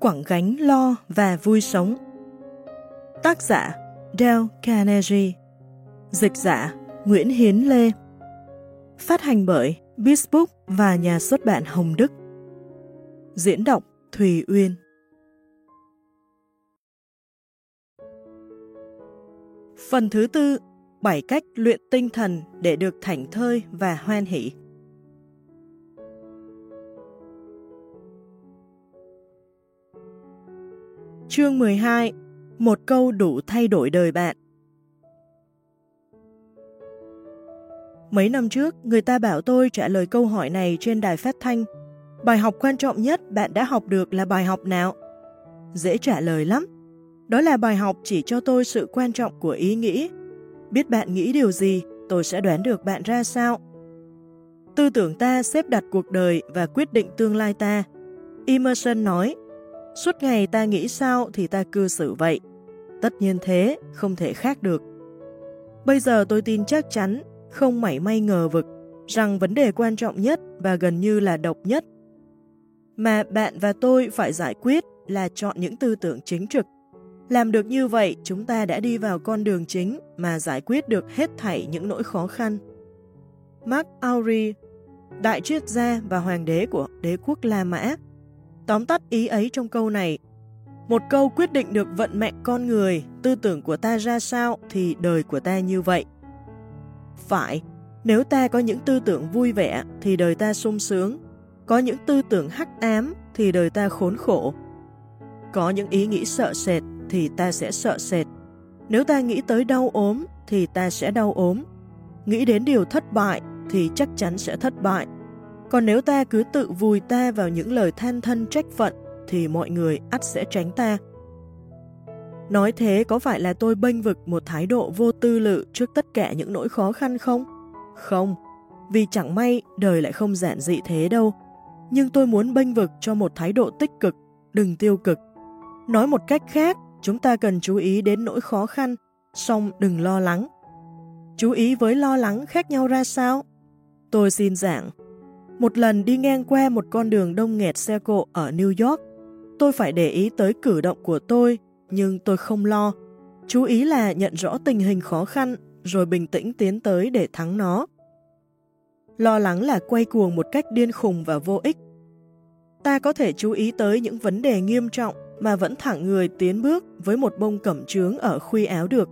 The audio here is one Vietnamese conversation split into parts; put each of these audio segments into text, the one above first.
Quảng gánh lo và vui sống. Tác giả Dale Carnegie. Dịch giả Nguyễn Hiến Lê. Phát hành bởi Bisbook và nhà xuất bản Hồng Đức. Diễn đọc Thùy Uyên. Phần thứ tư, bảy cách luyện tinh thần để được thảnh thơi và hoan hỷ. Chương 12 Một câu đủ thay đổi đời bạn Mấy năm trước, người ta bảo tôi trả lời câu hỏi này trên đài phát thanh. Bài học quan trọng nhất bạn đã học được là bài học nào? Dễ trả lời lắm. Đó là bài học chỉ cho tôi sự quan trọng của ý nghĩ Biết bạn nghĩ điều gì, tôi sẽ đoán được bạn ra sao. Tư tưởng ta xếp đặt cuộc đời và quyết định tương lai ta. Emerson nói, suốt ngày ta nghĩ sao thì ta cư xử vậy. Tất nhiên thế, không thể khác được. Bây giờ tôi tin chắc chắn, không mảy may ngờ vực, rằng vấn đề quan trọng nhất và gần như là độc nhất mà bạn và tôi phải giải quyết là chọn những tư tưởng chính trực làm được như vậy, chúng ta đã đi vào con đường chính mà giải quyết được hết thảy những nỗi khó khăn. Mark Aurie, đại triết gia và hoàng đế của đế quốc La Mã, tóm tắt ý ấy trong câu này. Một câu quyết định được vận mệnh con người, tư tưởng của ta ra sao thì đời của ta như vậy. Phải, nếu ta có những tư tưởng vui vẻ thì đời ta sung sướng, có những tư tưởng hắc ám thì đời ta khốn khổ. Có những ý nghĩ sợ sệt thì ta sẽ sợ sệt. Nếu ta nghĩ tới đau ốm thì ta sẽ đau ốm. Nghĩ đến điều thất bại thì chắc chắn sẽ thất bại. Còn nếu ta cứ tự vùi ta vào những lời than thân trách phận thì mọi người ắt sẽ tránh ta. Nói thế có phải là tôi bênh vực một thái độ vô tư lự trước tất cả những nỗi khó khăn không? Không, vì chẳng may đời lại không giản dị thế đâu. Nhưng tôi muốn bênh vực cho một thái độ tích cực, đừng tiêu cực. Nói một cách khác, Chúng ta cần chú ý đến nỗi khó khăn, song đừng lo lắng. Chú ý với lo lắng khác nhau ra sao? Tôi xin giảng. Một lần đi ngang qua một con đường đông nghẹt xe cộ ở New York, tôi phải để ý tới cử động của tôi, nhưng tôi không lo. Chú ý là nhận rõ tình hình khó khăn, rồi bình tĩnh tiến tới để thắng nó. Lo lắng là quay cuồng một cách điên khùng và vô ích. Ta có thể chú ý tới những vấn đề nghiêm trọng mà vẫn thẳng người tiến bước với một bông cẩm trướng ở khuy áo được.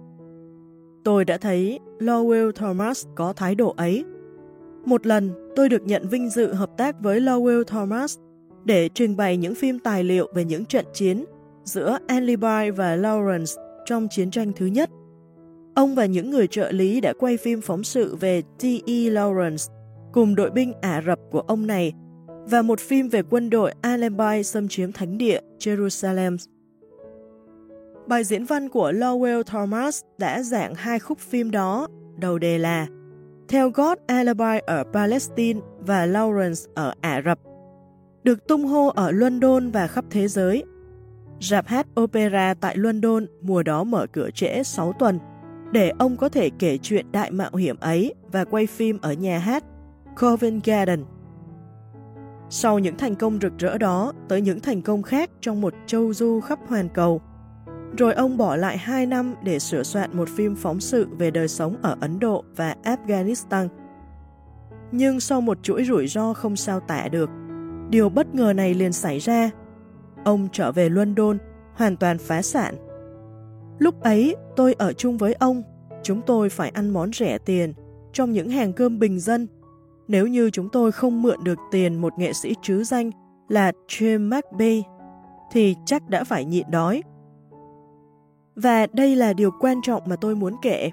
Tôi đã thấy Lowell Thomas có thái độ ấy. Một lần, tôi được nhận vinh dự hợp tác với Lowell Thomas để trình bày những phim tài liệu về những trận chiến giữa Alibi và Lawrence trong chiến tranh thứ nhất. Ông và những người trợ lý đã quay phim phóng sự về T.E. Lawrence cùng đội binh Ả Rập của ông này và một phim về quân đội Alibi xâm chiếm thánh địa Jerusalem. Bài diễn văn của Lowell Thomas đã giảng hai khúc phim đó, đầu đề là theo God Alibi ở Palestine và Lawrence ở Ả Rập, được tung hô ở London và khắp thế giới. Rạp hát opera tại London mùa đó mở cửa trễ 6 tuần, để ông có thể kể chuyện đại mạo hiểm ấy và quay phim ở nhà hát Covent Garden sau những thành công rực rỡ đó tới những thành công khác trong một châu du khắp hoàn cầu. Rồi ông bỏ lại 2 năm để sửa soạn một phim phóng sự về đời sống ở Ấn Độ và Afghanistan. Nhưng sau một chuỗi rủi ro không sao tả được, điều bất ngờ này liền xảy ra. Ông trở về London, hoàn toàn phá sản. Lúc ấy, tôi ở chung với ông, chúng tôi phải ăn món rẻ tiền trong những hàng cơm bình dân nếu như chúng tôi không mượn được tiền một nghệ sĩ trứ danh là Jim McBee, thì chắc đã phải nhịn đói. Và đây là điều quan trọng mà tôi muốn kể.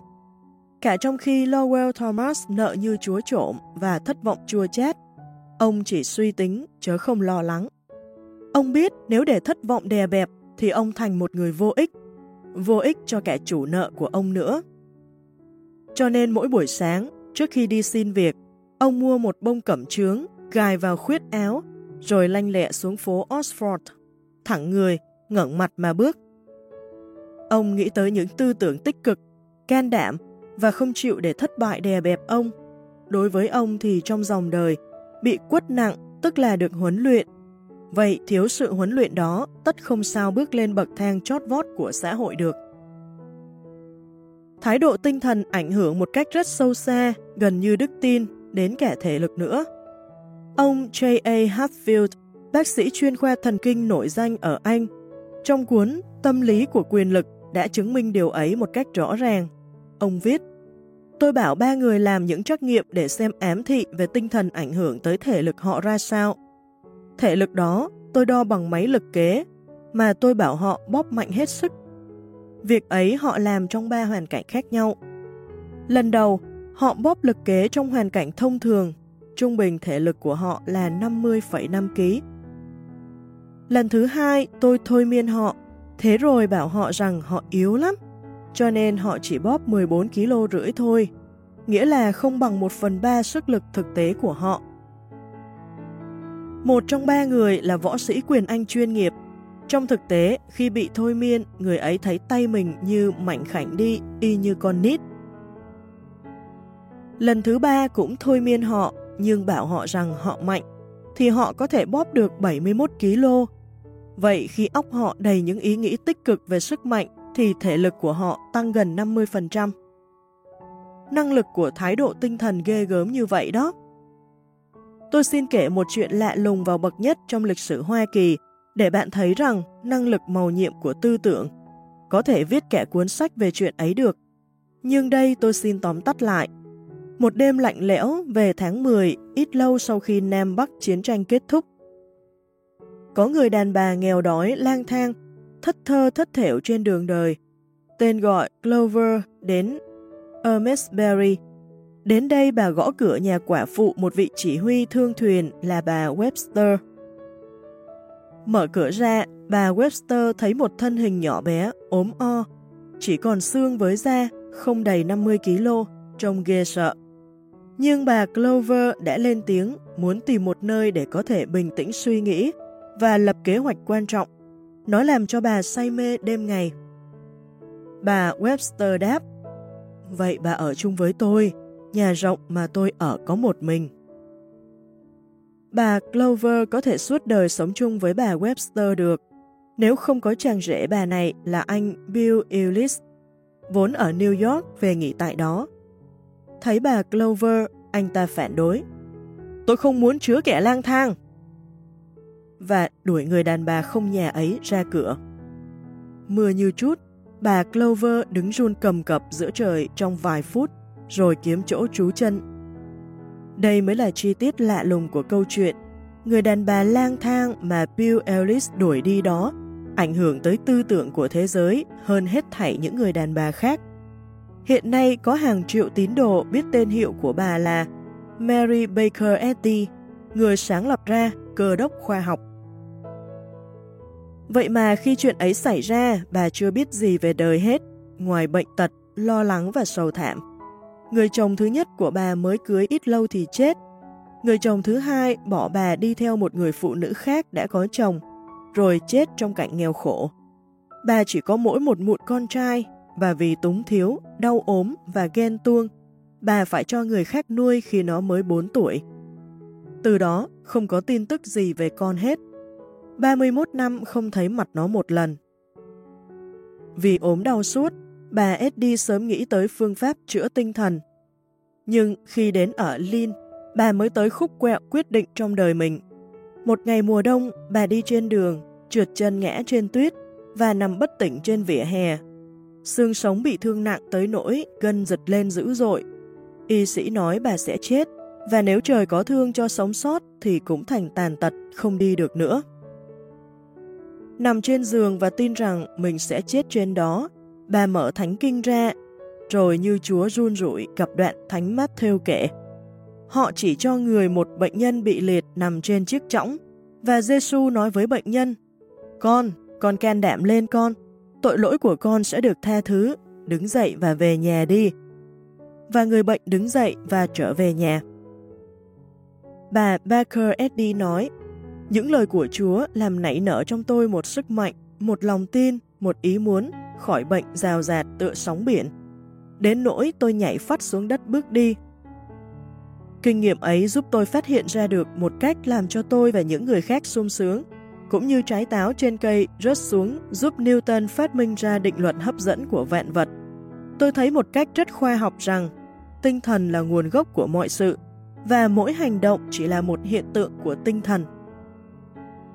Cả trong khi Lowell Thomas nợ như chúa trộm và thất vọng chua chát, ông chỉ suy tính chớ không lo lắng. Ông biết nếu để thất vọng đè bẹp thì ông thành một người vô ích, vô ích cho cả chủ nợ của ông nữa. Cho nên mỗi buổi sáng, trước khi đi xin việc, Ông mua một bông cẩm trướng, gài vào khuyết áo, rồi lanh lẹ xuống phố Oxford, thẳng người, ngẩng mặt mà bước. Ông nghĩ tới những tư tưởng tích cực, can đảm và không chịu để thất bại đè bẹp ông. Đối với ông thì trong dòng đời, bị quất nặng tức là được huấn luyện, Vậy thiếu sự huấn luyện đó, tất không sao bước lên bậc thang chót vót của xã hội được. Thái độ tinh thần ảnh hưởng một cách rất sâu xa, gần như đức tin, đến cả thể lực nữa. Ông J.A. Hatfield, bác sĩ chuyên khoa thần kinh nổi danh ở Anh, trong cuốn Tâm lý của quyền lực đã chứng minh điều ấy một cách rõ ràng. Ông viết, Tôi bảo ba người làm những trắc nghiệm để xem ám thị về tinh thần ảnh hưởng tới thể lực họ ra sao. Thể lực đó tôi đo bằng máy lực kế, mà tôi bảo họ bóp mạnh hết sức. Việc ấy họ làm trong ba hoàn cảnh khác nhau. Lần đầu, họ bóp lực kế trong hoàn cảnh thông thường, trung bình thể lực của họ là 50,5 kg. Lần thứ hai, tôi thôi miên họ, thế rồi bảo họ rằng họ yếu lắm, cho nên họ chỉ bóp 14 kg rưỡi thôi, nghĩa là không bằng 1 phần 3 sức lực thực tế của họ. Một trong ba người là võ sĩ quyền Anh chuyên nghiệp. Trong thực tế, khi bị thôi miên, người ấy thấy tay mình như mảnh khảnh đi, y như con nít. Lần thứ ba cũng thôi miên họ, nhưng bảo họ rằng họ mạnh, thì họ có thể bóp được 71 kg. Vậy khi óc họ đầy những ý nghĩ tích cực về sức mạnh, thì thể lực của họ tăng gần 50%. Năng lực của thái độ tinh thần ghê gớm như vậy đó. Tôi xin kể một chuyện lạ lùng vào bậc nhất trong lịch sử Hoa Kỳ để bạn thấy rằng năng lực màu nhiệm của tư tưởng có thể viết kẻ cuốn sách về chuyện ấy được. Nhưng đây tôi xin tóm tắt lại. Một đêm lạnh lẽo về tháng 10, ít lâu sau khi Nam Bắc chiến tranh kết thúc. Có người đàn bà nghèo đói lang thang, thất thơ thất thểu trên đường đời. Tên gọi Clover đến Ermesbury Đến đây bà gõ cửa nhà quả phụ một vị chỉ huy thương thuyền là bà Webster. Mở cửa ra, bà Webster thấy một thân hình nhỏ bé, ốm o, chỉ còn xương với da, không đầy 50 kg, trông ghê sợ. Nhưng bà Clover đã lên tiếng muốn tìm một nơi để có thể bình tĩnh suy nghĩ và lập kế hoạch quan trọng. Nó làm cho bà say mê đêm ngày. Bà Webster đáp, Vậy bà ở chung với tôi, nhà rộng mà tôi ở có một mình. Bà Clover có thể suốt đời sống chung với bà Webster được, nếu không có chàng rể bà này là anh Bill Ellis, vốn ở New York về nghỉ tại đó. Thấy bà Clover, anh ta phản đối. Tôi không muốn chứa kẻ lang thang. Và đuổi người đàn bà không nhà ấy ra cửa. Mưa như chút, bà Clover đứng run cầm cập giữa trời trong vài phút rồi kiếm chỗ trú chân. Đây mới là chi tiết lạ lùng của câu chuyện. Người đàn bà lang thang mà Bill Ellis đuổi đi đó ảnh hưởng tới tư tưởng của thế giới hơn hết thảy những người đàn bà khác. Hiện nay có hàng triệu tín đồ biết tên hiệu của bà là Mary Baker Eddy, người sáng lập ra cơ đốc khoa học. Vậy mà khi chuyện ấy xảy ra, bà chưa biết gì về đời hết, ngoài bệnh tật, lo lắng và sầu thảm. Người chồng thứ nhất của bà mới cưới ít lâu thì chết. Người chồng thứ hai bỏ bà đi theo một người phụ nữ khác đã có chồng, rồi chết trong cảnh nghèo khổ. Bà chỉ có mỗi một mụn con trai, và vì túng thiếu, đau ốm và ghen tuông, bà phải cho người khác nuôi khi nó mới 4 tuổi. Từ đó, không có tin tức gì về con hết. 31 năm không thấy mặt nó một lần. Vì ốm đau suốt, bà Eddie sớm nghĩ tới phương pháp chữa tinh thần. Nhưng khi đến ở Lin, bà mới tới khúc quẹo quyết định trong đời mình. Một ngày mùa đông, bà đi trên đường, trượt chân ngã trên tuyết và nằm bất tỉnh trên vỉa hè. Xương sống bị thương nặng tới nỗi gân giật lên dữ dội. Y sĩ nói bà sẽ chết, và nếu trời có thương cho sống sót thì cũng thành tàn tật, không đi được nữa. Nằm trên giường và tin rằng mình sẽ chết trên đó, Bà mở thánh kinh ra, rồi như Chúa run rủi gặp đoạn thánh mắt theo kể. Họ chỉ cho người một bệnh nhân bị liệt nằm trên chiếc chõng, và Giêsu nói với bệnh nhân, Con, con can đảm lên con, tội lỗi của con sẽ được tha thứ, đứng dậy và về nhà đi. Và người bệnh đứng dậy và trở về nhà. Bà Baker Eddy nói, những lời của Chúa làm nảy nở trong tôi một sức mạnh, một lòng tin, một ý muốn, khỏi bệnh rào rạt tựa sóng biển. Đến nỗi tôi nhảy phát xuống đất bước đi. Kinh nghiệm ấy giúp tôi phát hiện ra được một cách làm cho tôi và những người khác sung sướng, cũng như trái táo trên cây rớt xuống giúp Newton phát minh ra định luật hấp dẫn của vạn vật. Tôi thấy một cách rất khoa học rằng tinh thần là nguồn gốc của mọi sự và mỗi hành động chỉ là một hiện tượng của tinh thần.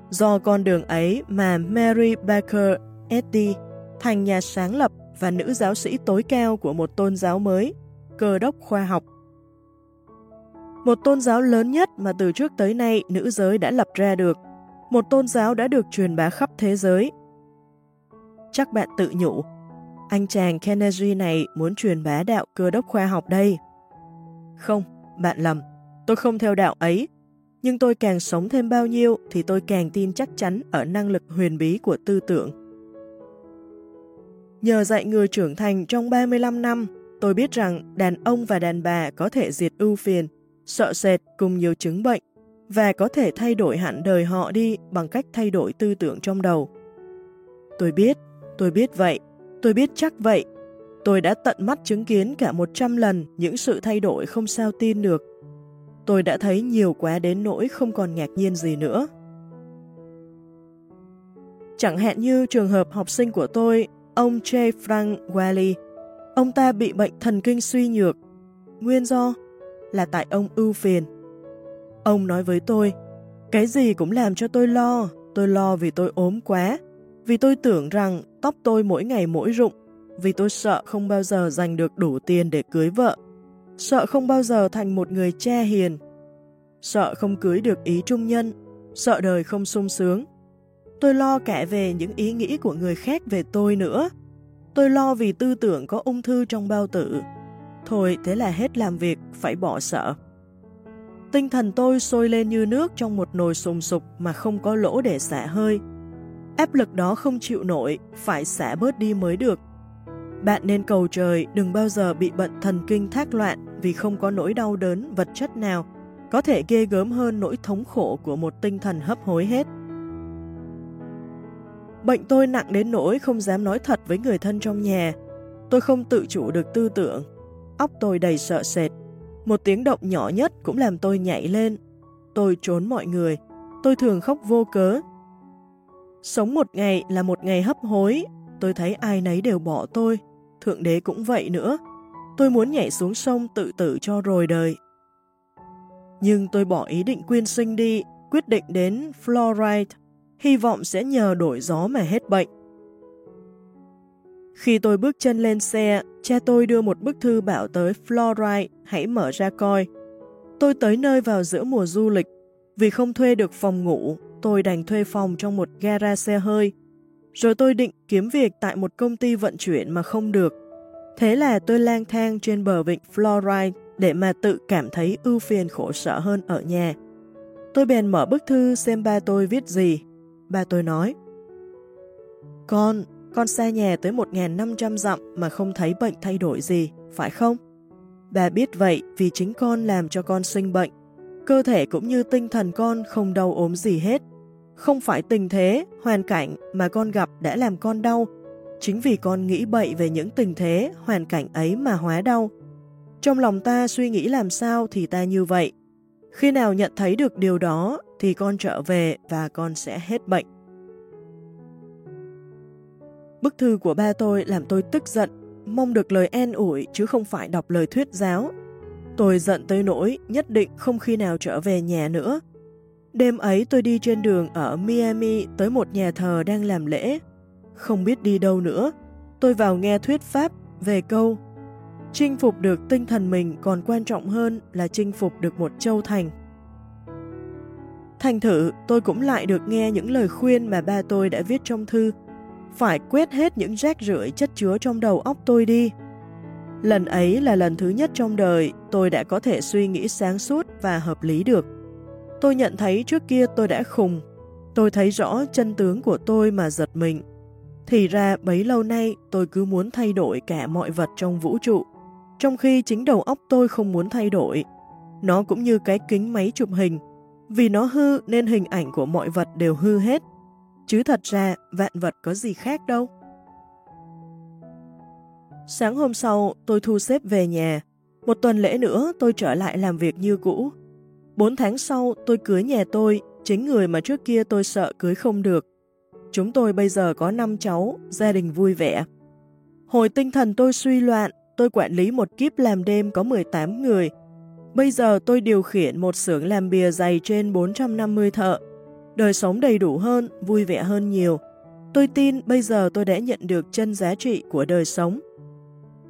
Do con đường ấy mà Mary Baker Eddy thành nhà sáng lập và nữ giáo sĩ tối cao của một tôn giáo mới, cơ đốc khoa học. Một tôn giáo lớn nhất mà từ trước tới nay nữ giới đã lập ra được, một tôn giáo đã được truyền bá khắp thế giới. Chắc bạn tự nhủ, anh chàng Kennedy này muốn truyền bá đạo cơ đốc khoa học đây. Không, bạn lầm, tôi không theo đạo ấy, nhưng tôi càng sống thêm bao nhiêu thì tôi càng tin chắc chắn ở năng lực huyền bí của tư tưởng. Nhờ dạy người trưởng thành trong 35 năm, tôi biết rằng đàn ông và đàn bà có thể diệt ưu phiền, sợ sệt cùng nhiều chứng bệnh và có thể thay đổi hẳn đời họ đi bằng cách thay đổi tư tưởng trong đầu. Tôi biết, tôi biết vậy, tôi biết chắc vậy. Tôi đã tận mắt chứng kiến cả 100 lần những sự thay đổi không sao tin được. Tôi đã thấy nhiều quá đến nỗi không còn ngạc nhiên gì nữa. Chẳng hạn như trường hợp học sinh của tôi ông J. Frank Wiley. Ông ta bị bệnh thần kinh suy nhược. Nguyên do là tại ông ưu phiền. Ông nói với tôi, cái gì cũng làm cho tôi lo, tôi lo vì tôi ốm quá, vì tôi tưởng rằng tóc tôi mỗi ngày mỗi rụng, vì tôi sợ không bao giờ giành được đủ tiền để cưới vợ, sợ không bao giờ thành một người che hiền, sợ không cưới được ý trung nhân, sợ đời không sung sướng, Tôi lo cả về những ý nghĩ của người khác về tôi nữa. Tôi lo vì tư tưởng có ung thư trong bao tử. Thôi thế là hết làm việc, phải bỏ sợ. Tinh thần tôi sôi lên như nước trong một nồi sùng sục mà không có lỗ để xả hơi. Áp lực đó không chịu nổi, phải xả bớt đi mới được. Bạn nên cầu trời đừng bao giờ bị bệnh thần kinh thác loạn vì không có nỗi đau đớn vật chất nào, có thể ghê gớm hơn nỗi thống khổ của một tinh thần hấp hối hết. Bệnh tôi nặng đến nỗi không dám nói thật với người thân trong nhà. Tôi không tự chủ được tư tưởng. Óc tôi đầy sợ sệt. Một tiếng động nhỏ nhất cũng làm tôi nhảy lên. Tôi trốn mọi người. Tôi thường khóc vô cớ. Sống một ngày là một ngày hấp hối. Tôi thấy ai nấy đều bỏ tôi. Thượng đế cũng vậy nữa. Tôi muốn nhảy xuống sông tự tử cho rồi đời. Nhưng tôi bỏ ý định quyên sinh đi, quyết định đến Floride hy vọng sẽ nhờ đổi gió mà hết bệnh. Khi tôi bước chân lên xe, cha tôi đưa một bức thư bảo tới Floride hãy mở ra coi. Tôi tới nơi vào giữa mùa du lịch, vì không thuê được phòng ngủ, tôi đành thuê phòng trong một gara xe hơi. Rồi tôi định kiếm việc tại một công ty vận chuyển mà không được. Thế là tôi lang thang trên bờ vịnh Floride để mà tự cảm thấy ưu phiền khổ sở hơn ở nhà. Tôi bèn mở bức thư xem ba tôi viết gì, Ba tôi nói, Con, con xa nhà tới 1.500 dặm mà không thấy bệnh thay đổi gì, phải không? Bà biết vậy vì chính con làm cho con sinh bệnh. Cơ thể cũng như tinh thần con không đau ốm gì hết. Không phải tình thế, hoàn cảnh mà con gặp đã làm con đau. Chính vì con nghĩ bậy về những tình thế, hoàn cảnh ấy mà hóa đau. Trong lòng ta suy nghĩ làm sao thì ta như vậy. Khi nào nhận thấy được điều đó thì con trở về và con sẽ hết bệnh. Bức thư của ba tôi làm tôi tức giận, mong được lời an ủi chứ không phải đọc lời thuyết giáo. Tôi giận tới nỗi nhất định không khi nào trở về nhà nữa. Đêm ấy tôi đi trên đường ở Miami tới một nhà thờ đang làm lễ. Không biết đi đâu nữa, tôi vào nghe thuyết pháp về câu Chinh phục được tinh thần mình còn quan trọng hơn là chinh phục được một châu thành. Thành thử, tôi cũng lại được nghe những lời khuyên mà ba tôi đã viết trong thư. Phải quét hết những rác rưởi chất chứa trong đầu óc tôi đi. Lần ấy là lần thứ nhất trong đời tôi đã có thể suy nghĩ sáng suốt và hợp lý được. Tôi nhận thấy trước kia tôi đã khùng. Tôi thấy rõ chân tướng của tôi mà giật mình. Thì ra bấy lâu nay tôi cứ muốn thay đổi cả mọi vật trong vũ trụ, trong khi chính đầu óc tôi không muốn thay đổi. Nó cũng như cái kính máy chụp hình vì nó hư nên hình ảnh của mọi vật đều hư hết. Chứ thật ra vạn vật có gì khác đâu. Sáng hôm sau tôi thu xếp về nhà. Một tuần lễ nữa tôi trở lại làm việc như cũ. Bốn tháng sau tôi cưới nhà tôi chính người mà trước kia tôi sợ cưới không được. Chúng tôi bây giờ có 5 cháu, gia đình vui vẻ. Hồi tinh thần tôi suy loạn, tôi quản lý một kíp làm đêm có 18 người. Bây giờ tôi điều khiển một xưởng làm bìa dày trên 450 thợ. Đời sống đầy đủ hơn, vui vẻ hơn nhiều. Tôi tin bây giờ tôi đã nhận được chân giá trị của đời sống.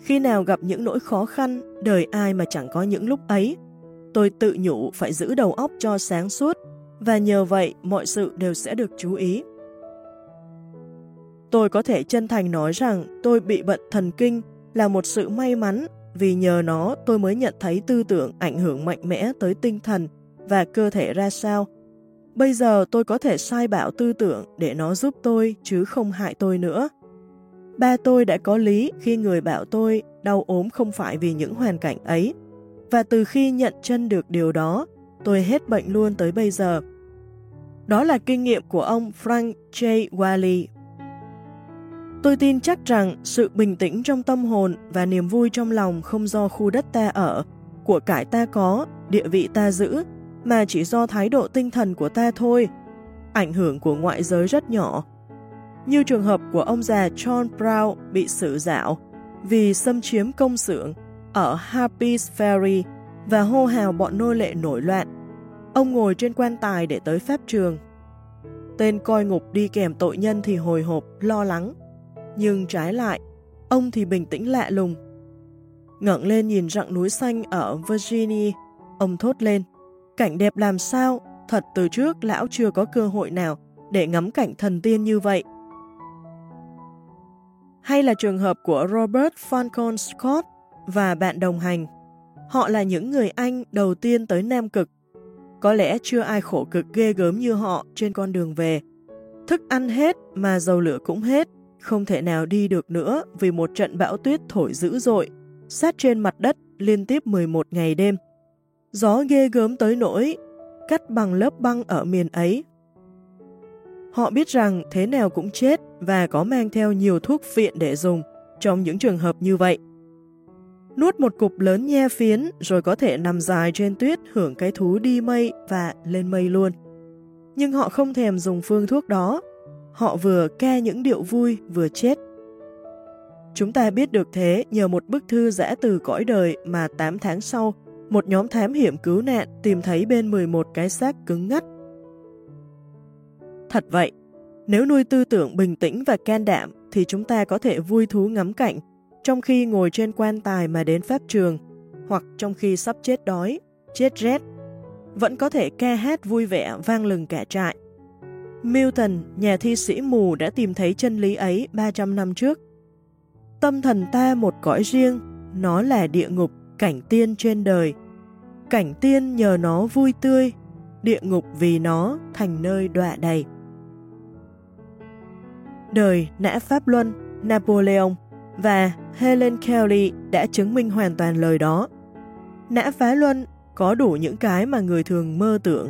Khi nào gặp những nỗi khó khăn, đời ai mà chẳng có những lúc ấy, tôi tự nhủ phải giữ đầu óc cho sáng suốt, và nhờ vậy mọi sự đều sẽ được chú ý. Tôi có thể chân thành nói rằng tôi bị bệnh thần kinh là một sự may mắn vì nhờ nó tôi mới nhận thấy tư tưởng ảnh hưởng mạnh mẽ tới tinh thần và cơ thể ra sao. Bây giờ tôi có thể sai bảo tư tưởng để nó giúp tôi chứ không hại tôi nữa. Ba tôi đã có lý khi người bảo tôi đau ốm không phải vì những hoàn cảnh ấy. Và từ khi nhận chân được điều đó, tôi hết bệnh luôn tới bây giờ. Đó là kinh nghiệm của ông Frank J. Wiley. Tôi tin chắc rằng sự bình tĩnh trong tâm hồn và niềm vui trong lòng không do khu đất ta ở, của cải ta có, địa vị ta giữ, mà chỉ do thái độ tinh thần của ta thôi. Ảnh hưởng của ngoại giới rất nhỏ, như trường hợp của ông già John Brown bị xử dạo vì xâm chiếm công xưởng ở Harpy's Ferry và hô hào bọn nô lệ nổi loạn. Ông ngồi trên quan tài để tới phép trường. Tên coi ngục đi kèm tội nhân thì hồi hộp, lo lắng. Nhưng trái lại, ông thì bình tĩnh lạ lùng. ngẩng lên nhìn rặng núi xanh ở Virginia, ông thốt lên. Cảnh đẹp làm sao, thật từ trước lão chưa có cơ hội nào để ngắm cảnh thần tiên như vậy hay là trường hợp của Robert Falcon Scott và bạn đồng hành. Họ là những người Anh đầu tiên tới Nam Cực. Có lẽ chưa ai khổ cực ghê gớm như họ trên con đường về. Thức ăn hết mà dầu lửa cũng hết, không thể nào đi được nữa vì một trận bão tuyết thổi dữ dội, sát trên mặt đất liên tiếp 11 ngày đêm. Gió ghê gớm tới nỗi, cắt bằng lớp băng ở miền ấy Họ biết rằng thế nào cũng chết và có mang theo nhiều thuốc viện để dùng trong những trường hợp như vậy. Nuốt một cục lớn nhe phiến rồi có thể nằm dài trên tuyết hưởng cái thú đi mây và lên mây luôn. Nhưng họ không thèm dùng phương thuốc đó. Họ vừa ca những điệu vui vừa chết. Chúng ta biết được thế nhờ một bức thư giã từ cõi đời mà 8 tháng sau, một nhóm thám hiểm cứu nạn tìm thấy bên 11 cái xác cứng ngắt Thật vậy, nếu nuôi tư tưởng bình tĩnh và can đảm thì chúng ta có thể vui thú ngắm cảnh trong khi ngồi trên quan tài mà đến pháp trường hoặc trong khi sắp chết đói, chết rét, vẫn có thể ca hát vui vẻ vang lừng cả trại. Milton, nhà thi sĩ mù đã tìm thấy chân lý ấy 300 năm trước. Tâm thần ta một cõi riêng, nó là địa ngục, cảnh tiên trên đời. Cảnh tiên nhờ nó vui tươi, địa ngục vì nó thành nơi đọa đầy đời nã Pháp Luân, Napoleon và Helen Kelly đã chứng minh hoàn toàn lời đó. Nã phá luân có đủ những cái mà người thường mơ tưởng,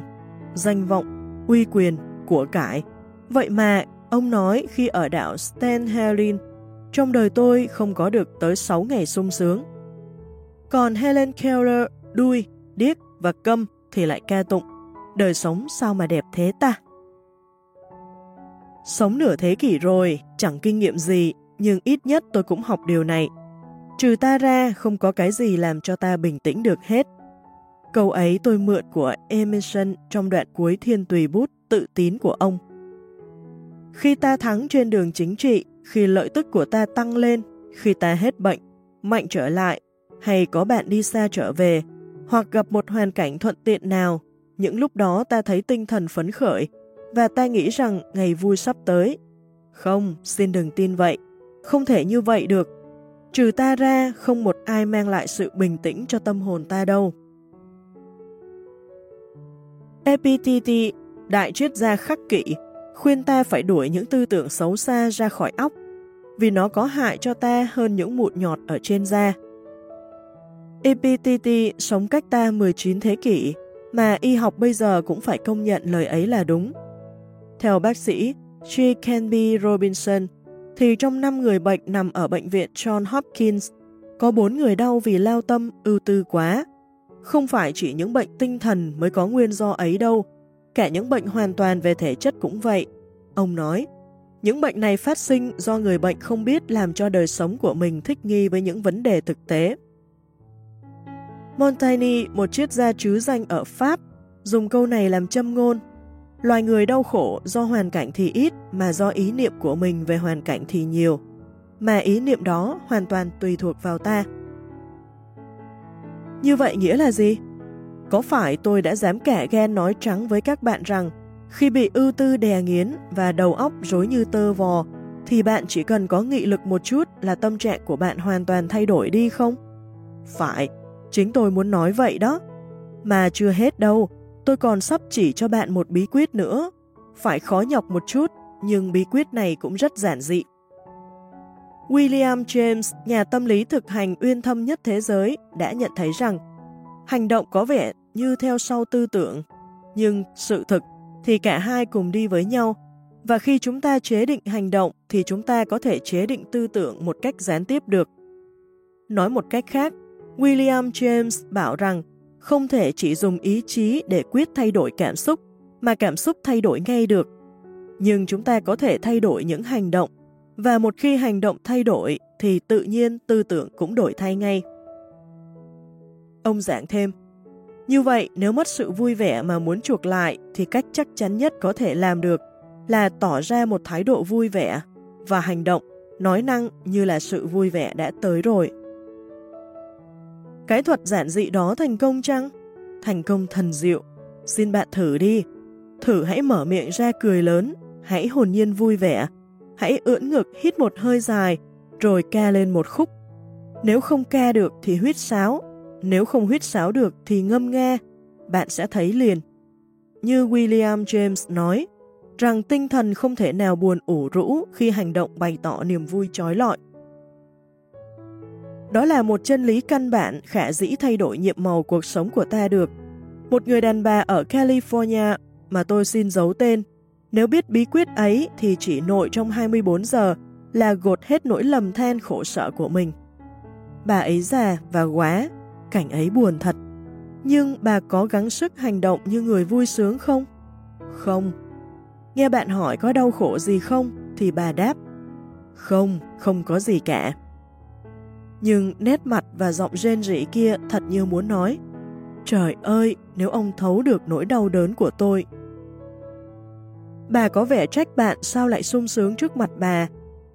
danh vọng, uy quyền, của cải. Vậy mà, ông nói khi ở đảo Stenhelin, trong đời tôi không có được tới 6 ngày sung sướng. Còn Helen Keller, đuôi, điếc và câm thì lại ca tụng. Đời sống sao mà đẹp thế ta? Sống nửa thế kỷ rồi, chẳng kinh nghiệm gì, nhưng ít nhất tôi cũng học điều này. Trừ ta ra, không có cái gì làm cho ta bình tĩnh được hết. Câu ấy tôi mượn của Emerson trong đoạn cuối thiên tùy bút tự tín của ông. Khi ta thắng trên đường chính trị, khi lợi tức của ta tăng lên, khi ta hết bệnh, mạnh trở lại, hay có bạn đi xa trở về, hoặc gặp một hoàn cảnh thuận tiện nào, những lúc đó ta thấy tinh thần phấn khởi, và ta nghĩ rằng ngày vui sắp tới. Không, xin đừng tin vậy. Không thể như vậy được. Trừ ta ra, không một ai mang lại sự bình tĩnh cho tâm hồn ta đâu. Epictetus, đại triết gia khắc kỷ, khuyên ta phải đuổi những tư tưởng xấu xa ra khỏi óc, vì nó có hại cho ta hơn những mụn nhọt ở trên da. Epictetus sống cách ta 19 thế kỷ, mà y học bây giờ cũng phải công nhận lời ấy là đúng. Theo bác sĩ G. Canby Robinson, thì trong 5 người bệnh nằm ở bệnh viện John Hopkins, có 4 người đau vì lao tâm, ưu tư quá. Không phải chỉ những bệnh tinh thần mới có nguyên do ấy đâu, Cả những bệnh hoàn toàn về thể chất cũng vậy. Ông nói, những bệnh này phát sinh do người bệnh không biết làm cho đời sống của mình thích nghi với những vấn đề thực tế. Montaigne, một triết gia chứ danh ở Pháp, dùng câu này làm châm ngôn. Loài người đau khổ do hoàn cảnh thì ít mà do ý niệm của mình về hoàn cảnh thì nhiều, mà ý niệm đó hoàn toàn tùy thuộc vào ta. Như vậy nghĩa là gì? Có phải tôi đã dám kẻ ghen nói trắng với các bạn rằng khi bị ưu tư đè nghiến và đầu óc rối như tơ vò thì bạn chỉ cần có nghị lực một chút là tâm trạng của bạn hoàn toàn thay đổi đi không? Phải, chính tôi muốn nói vậy đó. Mà chưa hết đâu, tôi còn sắp chỉ cho bạn một bí quyết nữa. Phải khó nhọc một chút, nhưng bí quyết này cũng rất giản dị. William James, nhà tâm lý thực hành uyên thâm nhất thế giới, đã nhận thấy rằng hành động có vẻ như theo sau tư tưởng, nhưng sự thực thì cả hai cùng đi với nhau, và khi chúng ta chế định hành động thì chúng ta có thể chế định tư tưởng một cách gián tiếp được. Nói một cách khác, William James bảo rằng không thể chỉ dùng ý chí để quyết thay đổi cảm xúc, mà cảm xúc thay đổi ngay được. Nhưng chúng ta có thể thay đổi những hành động, và một khi hành động thay đổi thì tự nhiên tư tưởng cũng đổi thay ngay. Ông giảng thêm, như vậy nếu mất sự vui vẻ mà muốn chuộc lại thì cách chắc chắn nhất có thể làm được là tỏ ra một thái độ vui vẻ và hành động, nói năng như là sự vui vẻ đã tới rồi. Cái thuật giản dị đó thành công chăng? Thành công thần diệu. Xin bạn thử đi. Thử hãy mở miệng ra cười lớn, hãy hồn nhiên vui vẻ, hãy ưỡn ngực hít một hơi dài, rồi ca lên một khúc. Nếu không ca được thì huyết sáo, nếu không huyết sáo được thì ngâm nghe, bạn sẽ thấy liền. Như William James nói, rằng tinh thần không thể nào buồn ủ rũ khi hành động bày tỏ niềm vui trói lọi. Đó là một chân lý căn bản khả dĩ thay đổi nhiệm màu cuộc sống của ta được. Một người đàn bà ở California mà tôi xin giấu tên, nếu biết bí quyết ấy thì chỉ nội trong 24 giờ là gột hết nỗi lầm than khổ sở của mình. Bà ấy già và quá, cảnh ấy buồn thật. Nhưng bà có gắng sức hành động như người vui sướng không? Không. Nghe bạn hỏi có đau khổ gì không, thì bà đáp. Không, không có gì cả. Nhưng nét mặt và giọng rên rỉ kia thật như muốn nói. Trời ơi, nếu ông thấu được nỗi đau đớn của tôi. Bà có vẻ trách bạn sao lại sung sướng trước mặt bà.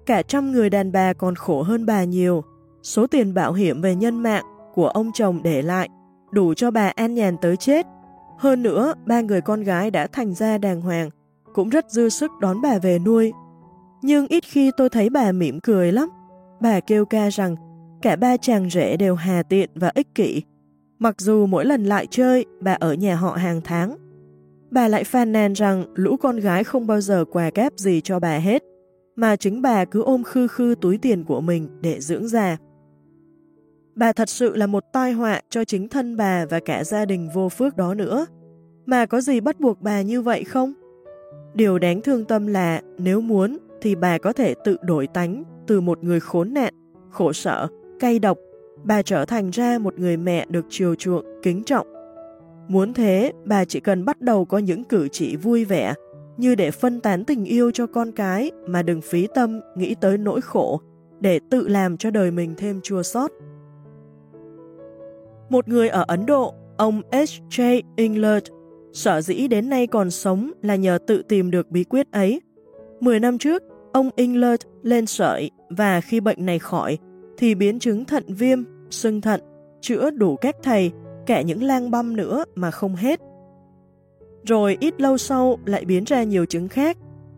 Cả trăm người đàn bà còn khổ hơn bà nhiều. Số tiền bảo hiểm về nhân mạng của ông chồng để lại, đủ cho bà an nhàn tới chết. Hơn nữa, ba người con gái đã thành ra đàng hoàng, cũng rất dư sức đón bà về nuôi. Nhưng ít khi tôi thấy bà mỉm cười lắm. Bà kêu ca rằng cả ba chàng rể đều hà tiện và ích kỷ. Mặc dù mỗi lần lại chơi, bà ở nhà họ hàng tháng. Bà lại phàn nàn rằng lũ con gái không bao giờ quà kép gì cho bà hết, mà chính bà cứ ôm khư khư túi tiền của mình để dưỡng già. Bà thật sự là một tai họa cho chính thân bà và cả gia đình vô phước đó nữa. Mà có gì bắt buộc bà như vậy không? Điều đáng thương tâm là nếu muốn thì bà có thể tự đổi tánh từ một người khốn nạn, khổ sở, cay độc, bà trở thành ra một người mẹ được chiều chuộng, kính trọng. Muốn thế, bà chỉ cần bắt đầu có những cử chỉ vui vẻ, như để phân tán tình yêu cho con cái mà đừng phí tâm nghĩ tới nỗi khổ, để tự làm cho đời mình thêm chua xót. Một người ở Ấn Độ, ông H.J. England, sở dĩ đến nay còn sống là nhờ tự tìm được bí quyết ấy. Mười năm trước, ông England lên sợi và khi bệnh này khỏi, thì biến chứng thận viêm, sưng thận, chữa đủ các thầy, kẻ những lang băm nữa mà không hết. Rồi ít lâu sau lại biến ra nhiều chứng khác,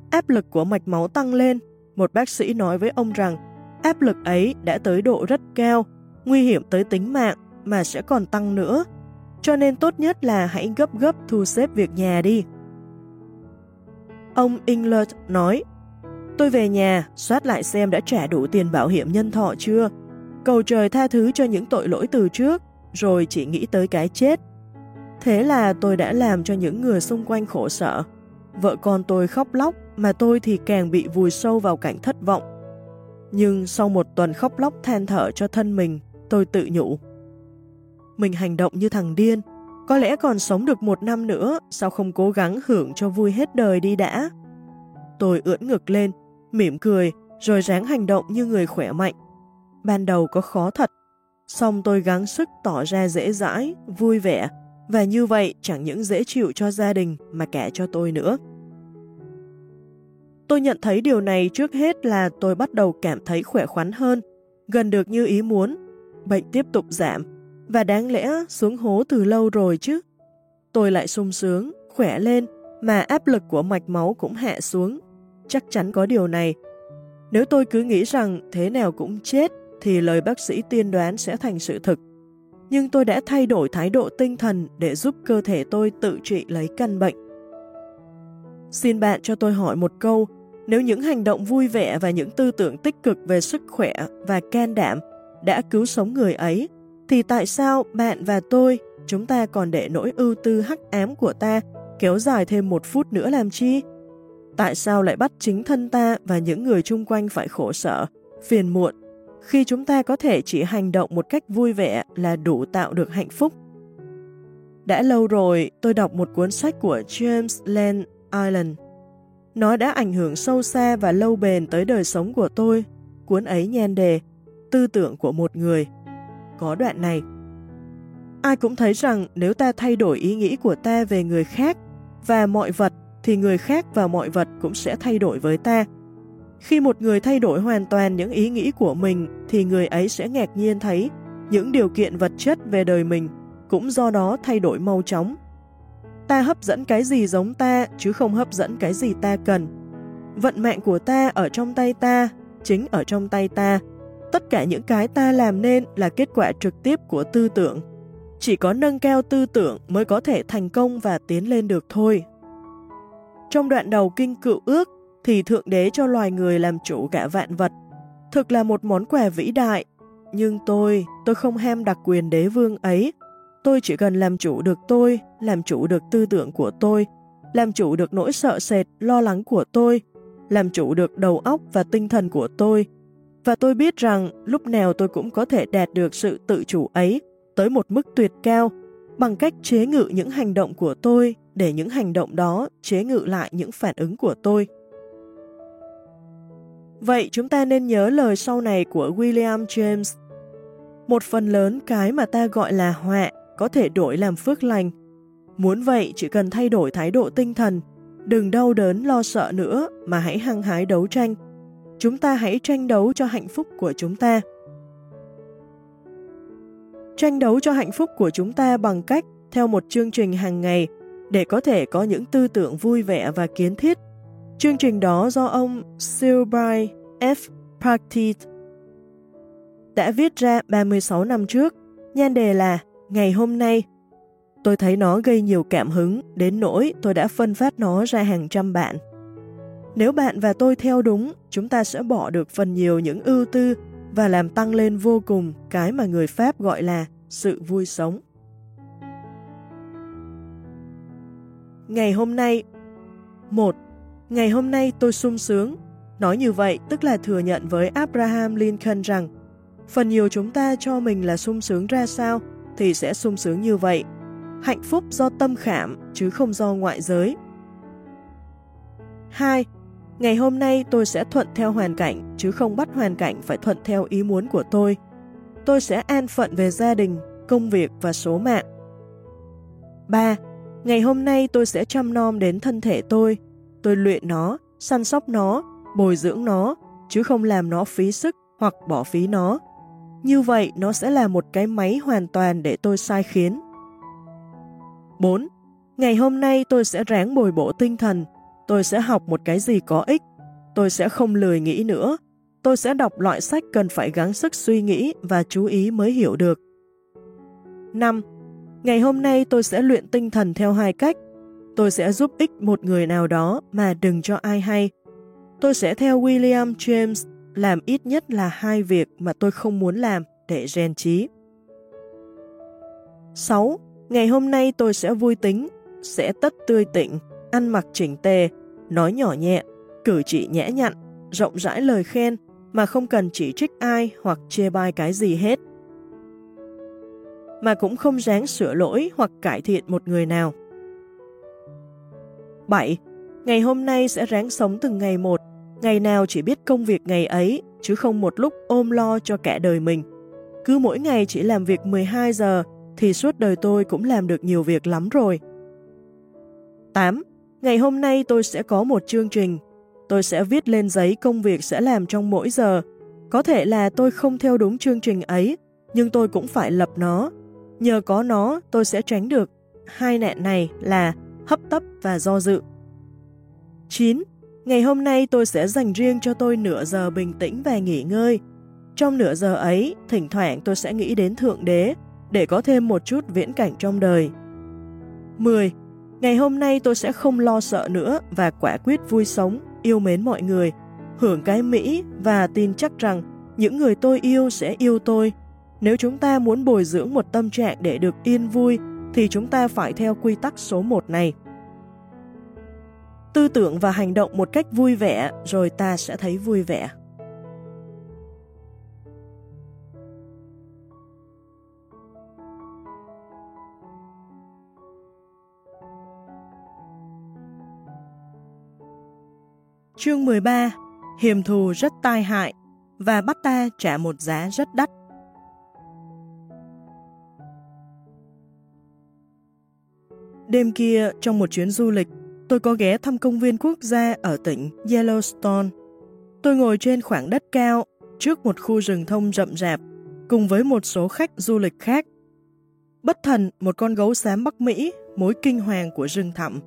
áp lực của mạch máu tăng lên. Một bác sĩ nói với ông rằng áp lực ấy đã tới độ rất cao, nguy hiểm tới tính mạng mà sẽ còn tăng nữa, cho nên tốt nhất là hãy gấp gấp thu xếp việc nhà đi. Ông England nói, tôi về nhà, soát lại xem đã trả đủ tiền bảo hiểm nhân thọ chưa, cầu trời tha thứ cho những tội lỗi từ trước, rồi chỉ nghĩ tới cái chết. Thế là tôi đã làm cho những người xung quanh khổ sở. Vợ con tôi khóc lóc, mà tôi thì càng bị vùi sâu vào cảnh thất vọng. Nhưng sau một tuần khóc lóc than thở cho thân mình, tôi tự nhủ mình hành động như thằng điên, Có lẽ còn sống được một năm nữa, sao không cố gắng hưởng cho vui hết đời đi đã? Tôi ưỡn ngực lên, mỉm cười, rồi ráng hành động như người khỏe mạnh. Ban đầu có khó thật, xong tôi gắng sức tỏ ra dễ dãi, vui vẻ, và như vậy chẳng những dễ chịu cho gia đình mà cả cho tôi nữa. Tôi nhận thấy điều này trước hết là tôi bắt đầu cảm thấy khỏe khoắn hơn, gần được như ý muốn. Bệnh tiếp tục giảm, và đáng lẽ xuống hố từ lâu rồi chứ. Tôi lại sung sướng, khỏe lên, mà áp lực của mạch máu cũng hạ xuống. Chắc chắn có điều này. Nếu tôi cứ nghĩ rằng thế nào cũng chết, thì lời bác sĩ tiên đoán sẽ thành sự thực. Nhưng tôi đã thay đổi thái độ tinh thần để giúp cơ thể tôi tự trị lấy căn bệnh. Xin bạn cho tôi hỏi một câu, nếu những hành động vui vẻ và những tư tưởng tích cực về sức khỏe và can đảm đã cứu sống người ấy, thì tại sao bạn và tôi, chúng ta còn để nỗi ưu tư hắc ám của ta kéo dài thêm một phút nữa làm chi? Tại sao lại bắt chính thân ta và những người chung quanh phải khổ sở, phiền muộn, khi chúng ta có thể chỉ hành động một cách vui vẻ là đủ tạo được hạnh phúc? Đã lâu rồi, tôi đọc một cuốn sách của James Land Island. Nó đã ảnh hưởng sâu xa và lâu bền tới đời sống của tôi. Cuốn ấy nhan đề, tư tưởng của một người có đoạn này. Ai cũng thấy rằng nếu ta thay đổi ý nghĩ của ta về người khác và mọi vật thì người khác và mọi vật cũng sẽ thay đổi với ta. Khi một người thay đổi hoàn toàn những ý nghĩ của mình thì người ấy sẽ ngạc nhiên thấy những điều kiện vật chất về đời mình cũng do đó thay đổi mau chóng. Ta hấp dẫn cái gì giống ta chứ không hấp dẫn cái gì ta cần. Vận mạng của ta ở trong tay ta, chính ở trong tay ta, Tất cả những cái ta làm nên là kết quả trực tiếp của tư tưởng. Chỉ có nâng cao tư tưởng mới có thể thành công và tiến lên được thôi. Trong đoạn đầu kinh cựu ước thì Thượng Đế cho loài người làm chủ cả vạn vật. Thực là một món quà vĩ đại. Nhưng tôi, tôi không ham đặc quyền đế vương ấy. Tôi chỉ cần làm chủ được tôi, làm chủ được tư tưởng của tôi, làm chủ được nỗi sợ sệt, lo lắng của tôi, làm chủ được đầu óc và tinh thần của tôi, và tôi biết rằng lúc nào tôi cũng có thể đạt được sự tự chủ ấy tới một mức tuyệt cao bằng cách chế ngự những hành động của tôi để những hành động đó chế ngự lại những phản ứng của tôi. Vậy chúng ta nên nhớ lời sau này của William James. Một phần lớn cái mà ta gọi là họa có thể đổi làm phước lành. Muốn vậy chỉ cần thay đổi thái độ tinh thần, đừng đau đớn lo sợ nữa mà hãy hăng hái đấu tranh Chúng ta hãy tranh đấu cho hạnh phúc của chúng ta. Tranh đấu cho hạnh phúc của chúng ta bằng cách theo một chương trình hàng ngày để có thể có những tư tưởng vui vẻ và kiến thiết. Chương trình đó do ông Silby F. Partit đã viết ra 36 năm trước, nhan đề là Ngày hôm nay. Tôi thấy nó gây nhiều cảm hứng, đến nỗi tôi đã phân phát nó ra hàng trăm bạn. Nếu bạn và tôi theo đúng, chúng ta sẽ bỏ được phần nhiều những ưu tư và làm tăng lên vô cùng cái mà người Pháp gọi là sự vui sống. Ngày hôm nay một Ngày hôm nay tôi sung sướng. Nói như vậy tức là thừa nhận với Abraham Lincoln rằng phần nhiều chúng ta cho mình là sung sướng ra sao thì sẽ sung sướng như vậy. Hạnh phúc do tâm khảm chứ không do ngoại giới. 2. Ngày hôm nay tôi sẽ thuận theo hoàn cảnh, chứ không bắt hoàn cảnh phải thuận theo ý muốn của tôi. Tôi sẽ an phận về gia đình, công việc và số mạng. 3. Ngày hôm nay tôi sẽ chăm nom đến thân thể tôi. Tôi luyện nó, săn sóc nó, bồi dưỡng nó, chứ không làm nó phí sức hoặc bỏ phí nó. Như vậy nó sẽ là một cái máy hoàn toàn để tôi sai khiến. 4. Ngày hôm nay tôi sẽ ráng bồi bổ tinh thần, Tôi sẽ học một cái gì có ích. Tôi sẽ không lười nghĩ nữa. Tôi sẽ đọc loại sách cần phải gắng sức suy nghĩ và chú ý mới hiểu được. 5. Ngày hôm nay tôi sẽ luyện tinh thần theo hai cách. Tôi sẽ giúp ích một người nào đó mà đừng cho ai hay. Tôi sẽ theo William James làm ít nhất là hai việc mà tôi không muốn làm để rèn trí. 6. Ngày hôm nay tôi sẽ vui tính, sẽ tất tươi tỉnh, ăn mặc chỉnh tề, nói nhỏ nhẹ, cử chỉ nhẽ nhặn, rộng rãi lời khen mà không cần chỉ trích ai hoặc chê bai cái gì hết. mà cũng không ráng sửa lỗi hoặc cải thiện một người nào. 7. Ngày hôm nay sẽ ráng sống từng ngày một, ngày nào chỉ biết công việc ngày ấy, chứ không một lúc ôm lo cho cả đời mình. Cứ mỗi ngày chỉ làm việc 12 giờ, thì suốt đời tôi cũng làm được nhiều việc lắm rồi. 8. Ngày hôm nay tôi sẽ có một chương trình. Tôi sẽ viết lên giấy công việc sẽ làm trong mỗi giờ. Có thể là tôi không theo đúng chương trình ấy, nhưng tôi cũng phải lập nó. Nhờ có nó, tôi sẽ tránh được hai nạn này là hấp tấp và do dự. 9. Ngày hôm nay tôi sẽ dành riêng cho tôi nửa giờ bình tĩnh và nghỉ ngơi. Trong nửa giờ ấy, thỉnh thoảng tôi sẽ nghĩ đến Thượng Đế để có thêm một chút viễn cảnh trong đời. 10. Ngày hôm nay tôi sẽ không lo sợ nữa và quả quyết vui sống, yêu mến mọi người, hưởng cái Mỹ và tin chắc rằng những người tôi yêu sẽ yêu tôi. Nếu chúng ta muốn bồi dưỡng một tâm trạng để được yên vui, thì chúng ta phải theo quy tắc số 1 này. Tư tưởng và hành động một cách vui vẻ, rồi ta sẽ thấy vui vẻ. Chương 13 Hiểm thù rất tai hại và bắt ta trả một giá rất đắt. Đêm kia, trong một chuyến du lịch, tôi có ghé thăm công viên quốc gia ở tỉnh Yellowstone. Tôi ngồi trên khoảng đất cao, trước một khu rừng thông rậm rạp, cùng với một số khách du lịch khác. Bất thần, một con gấu xám Bắc Mỹ, mối kinh hoàng của rừng thẳm,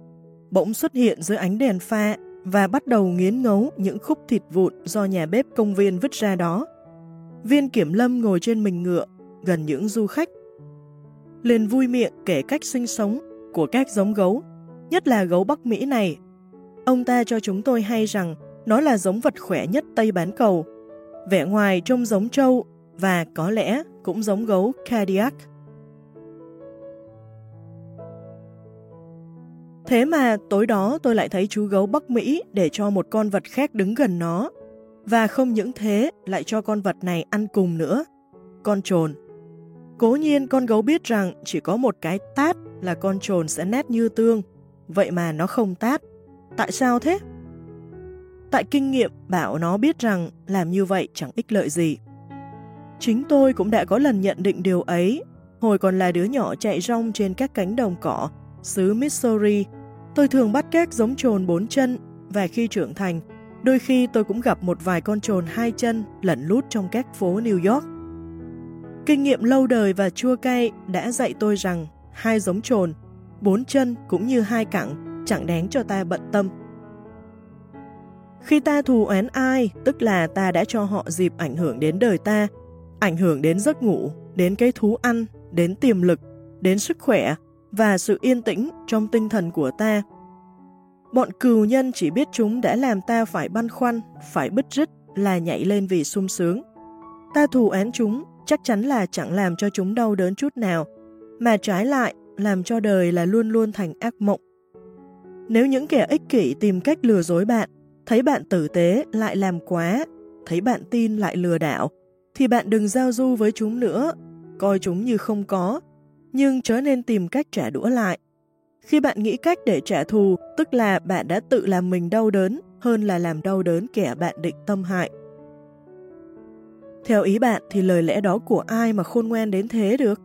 bỗng xuất hiện dưới ánh đèn pha và bắt đầu nghiến ngấu những khúc thịt vụn do nhà bếp công viên vứt ra đó. Viên kiểm lâm ngồi trên mình ngựa, gần những du khách. Liền vui miệng kể cách sinh sống của các giống gấu, nhất là gấu Bắc Mỹ này. Ông ta cho chúng tôi hay rằng nó là giống vật khỏe nhất Tây Bán Cầu. Vẻ ngoài trông giống trâu và có lẽ cũng giống gấu Cardiac. Thế mà tối đó tôi lại thấy chú gấu Bắc Mỹ để cho một con vật khác đứng gần nó. Và không những thế, lại cho con vật này ăn cùng nữa. Con trồn. Cố nhiên con gấu biết rằng chỉ có một cái tát là con trồn sẽ nét như tương. Vậy mà nó không tát. Tại sao thế? Tại kinh nghiệm, bảo nó biết rằng làm như vậy chẳng ích lợi gì. Chính tôi cũng đã có lần nhận định điều ấy hồi còn là đứa nhỏ chạy rong trên các cánh đồng cỏ, xứ Missouri Tôi thường bắt các giống trồn bốn chân và khi trưởng thành, đôi khi tôi cũng gặp một vài con trồn hai chân lẩn lút trong các phố New York. Kinh nghiệm lâu đời và chua cay đã dạy tôi rằng hai giống trồn, bốn chân cũng như hai cẳng chẳng đáng cho ta bận tâm. Khi ta thù oán ai, tức là ta đã cho họ dịp ảnh hưởng đến đời ta, ảnh hưởng đến giấc ngủ, đến cái thú ăn, đến tiềm lực, đến sức khỏe, và sự yên tĩnh trong tinh thần của ta. Bọn cừu nhân chỉ biết chúng đã làm ta phải băn khoăn, phải bứt rứt là nhảy lên vì sung sướng. Ta thù án chúng chắc chắn là chẳng làm cho chúng đau đớn chút nào, mà trái lại làm cho đời là luôn luôn thành ác mộng. Nếu những kẻ ích kỷ tìm cách lừa dối bạn, thấy bạn tử tế lại làm quá, thấy bạn tin lại lừa đảo, thì bạn đừng giao du với chúng nữa, coi chúng như không có, nhưng chớ nên tìm cách trả đũa lại. Khi bạn nghĩ cách để trả thù, tức là bạn đã tự làm mình đau đớn hơn là làm đau đớn kẻ bạn định tâm hại. Theo ý bạn thì lời lẽ đó của ai mà khôn ngoan đến thế được?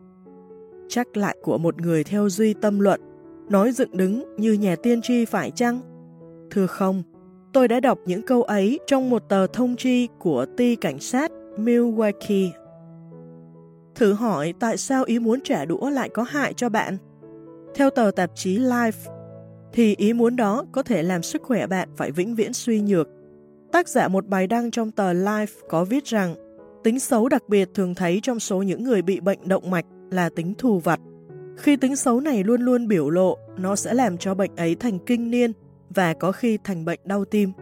Chắc lại của một người theo duy tâm luận, nói dựng đứng như nhà tiên tri phải chăng? Thưa không, tôi đã đọc những câu ấy trong một tờ thông tri của ti cảnh sát Milwaukee Thử hỏi tại sao ý muốn trả đũa lại có hại cho bạn? Theo tờ tạp chí Life, thì ý muốn đó có thể làm sức khỏe bạn phải vĩnh viễn suy nhược. Tác giả một bài đăng trong tờ Life có viết rằng tính xấu đặc biệt thường thấy trong số những người bị bệnh động mạch là tính thù vặt. Khi tính xấu này luôn luôn biểu lộ, nó sẽ làm cho bệnh ấy thành kinh niên và có khi thành bệnh đau tim.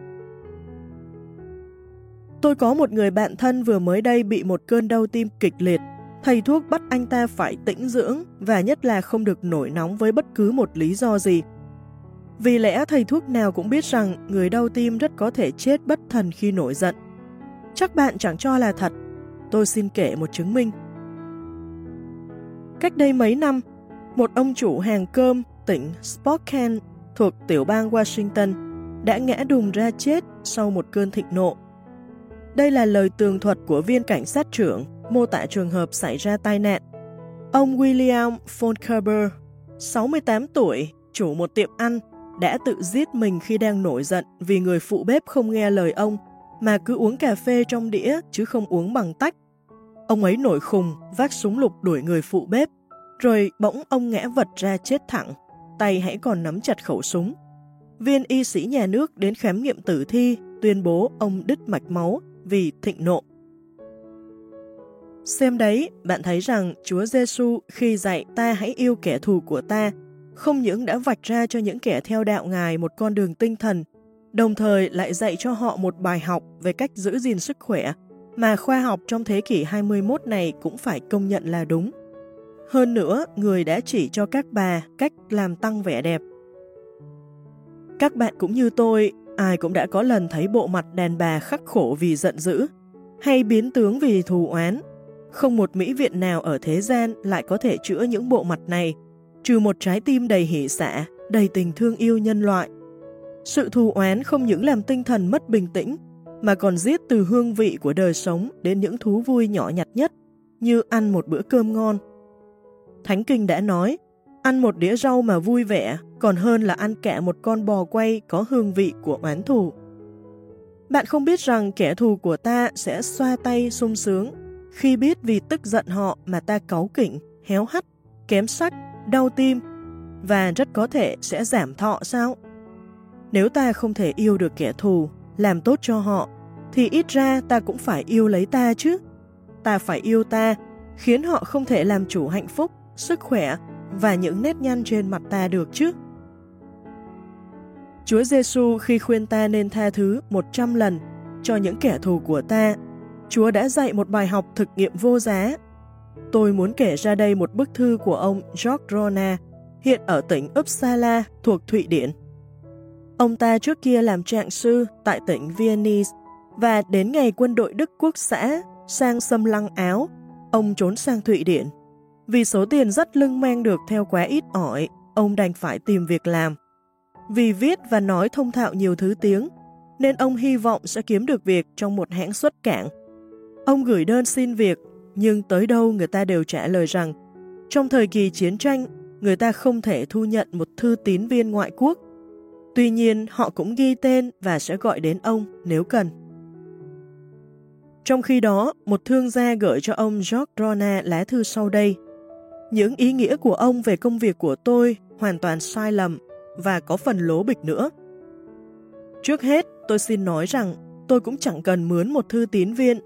Tôi có một người bạn thân vừa mới đây bị một cơn đau tim kịch liệt Thầy thuốc bắt anh ta phải tĩnh dưỡng và nhất là không được nổi nóng với bất cứ một lý do gì. Vì lẽ thầy thuốc nào cũng biết rằng người đau tim rất có thể chết bất thần khi nổi giận. Chắc bạn chẳng cho là thật. Tôi xin kể một chứng minh. Cách đây mấy năm, một ông chủ hàng cơm tỉnh Spokane thuộc tiểu bang Washington đã ngã đùng ra chết sau một cơn thịnh nộ. Đây là lời tường thuật của viên cảnh sát trưởng mô tả trường hợp xảy ra tai nạn. Ông William Fonkerber, 68 tuổi, chủ một tiệm ăn, đã tự giết mình khi đang nổi giận vì người phụ bếp không nghe lời ông mà cứ uống cà phê trong đĩa chứ không uống bằng tách. Ông ấy nổi khùng, vác súng lục đuổi người phụ bếp, rồi bỗng ông ngã vật ra chết thẳng, tay hãy còn nắm chặt khẩu súng. Viên y sĩ nhà nước đến khám nghiệm tử thi tuyên bố ông đứt mạch máu vì thịnh nộ. Xem đấy, bạn thấy rằng Chúa Giêsu khi dạy ta hãy yêu kẻ thù của ta, không những đã vạch ra cho những kẻ theo đạo Ngài một con đường tinh thần, đồng thời lại dạy cho họ một bài học về cách giữ gìn sức khỏe, mà khoa học trong thế kỷ 21 này cũng phải công nhận là đúng. Hơn nữa, người đã chỉ cho các bà cách làm tăng vẻ đẹp. Các bạn cũng như tôi, ai cũng đã có lần thấy bộ mặt đàn bà khắc khổ vì giận dữ, hay biến tướng vì thù oán. Không một mỹ viện nào ở thế gian lại có thể chữa những bộ mặt này, trừ một trái tim đầy hỷ xả, đầy tình thương yêu nhân loại. Sự thù oán không những làm tinh thần mất bình tĩnh, mà còn giết từ hương vị của đời sống đến những thú vui nhỏ nhặt nhất, như ăn một bữa cơm ngon. Thánh Kinh đã nói, ăn một đĩa rau mà vui vẻ còn hơn là ăn cả một con bò quay có hương vị của oán thù. Bạn không biết rằng kẻ thù của ta sẽ xoa tay sung sướng khi biết vì tức giận họ mà ta cáu kỉnh, héo hắt, kém sắc, đau tim và rất có thể sẽ giảm thọ sao? Nếu ta không thể yêu được kẻ thù, làm tốt cho họ, thì ít ra ta cũng phải yêu lấy ta chứ. Ta phải yêu ta, khiến họ không thể làm chủ hạnh phúc, sức khỏe và những nét nhăn trên mặt ta được chứ. Chúa Giêsu khi khuyên ta nên tha thứ 100 lần cho những kẻ thù của ta, Chúa đã dạy một bài học thực nghiệm vô giá. Tôi muốn kể ra đây một bức thư của ông George Rona, hiện ở tỉnh Uppsala thuộc Thụy Điển. Ông ta trước kia làm trạng sư tại tỉnh Viennese và đến ngày quân đội Đức Quốc xã sang xâm lăng Áo, ông trốn sang Thụy Điển. Vì số tiền rất lưng mang được theo quá ít ỏi, ông đành phải tìm việc làm. Vì viết và nói thông thạo nhiều thứ tiếng, nên ông hy vọng sẽ kiếm được việc trong một hãng xuất cảng. Ông gửi đơn xin việc, nhưng tới đâu người ta đều trả lời rằng trong thời kỳ chiến tranh, người ta không thể thu nhận một thư tín viên ngoại quốc. Tuy nhiên, họ cũng ghi tên và sẽ gọi đến ông nếu cần. Trong khi đó, một thương gia gửi cho ông George Rona lá thư sau đây. Những ý nghĩa của ông về công việc của tôi hoàn toàn sai lầm và có phần lố bịch nữa. Trước hết, tôi xin nói rằng tôi cũng chẳng cần mướn một thư tín viên.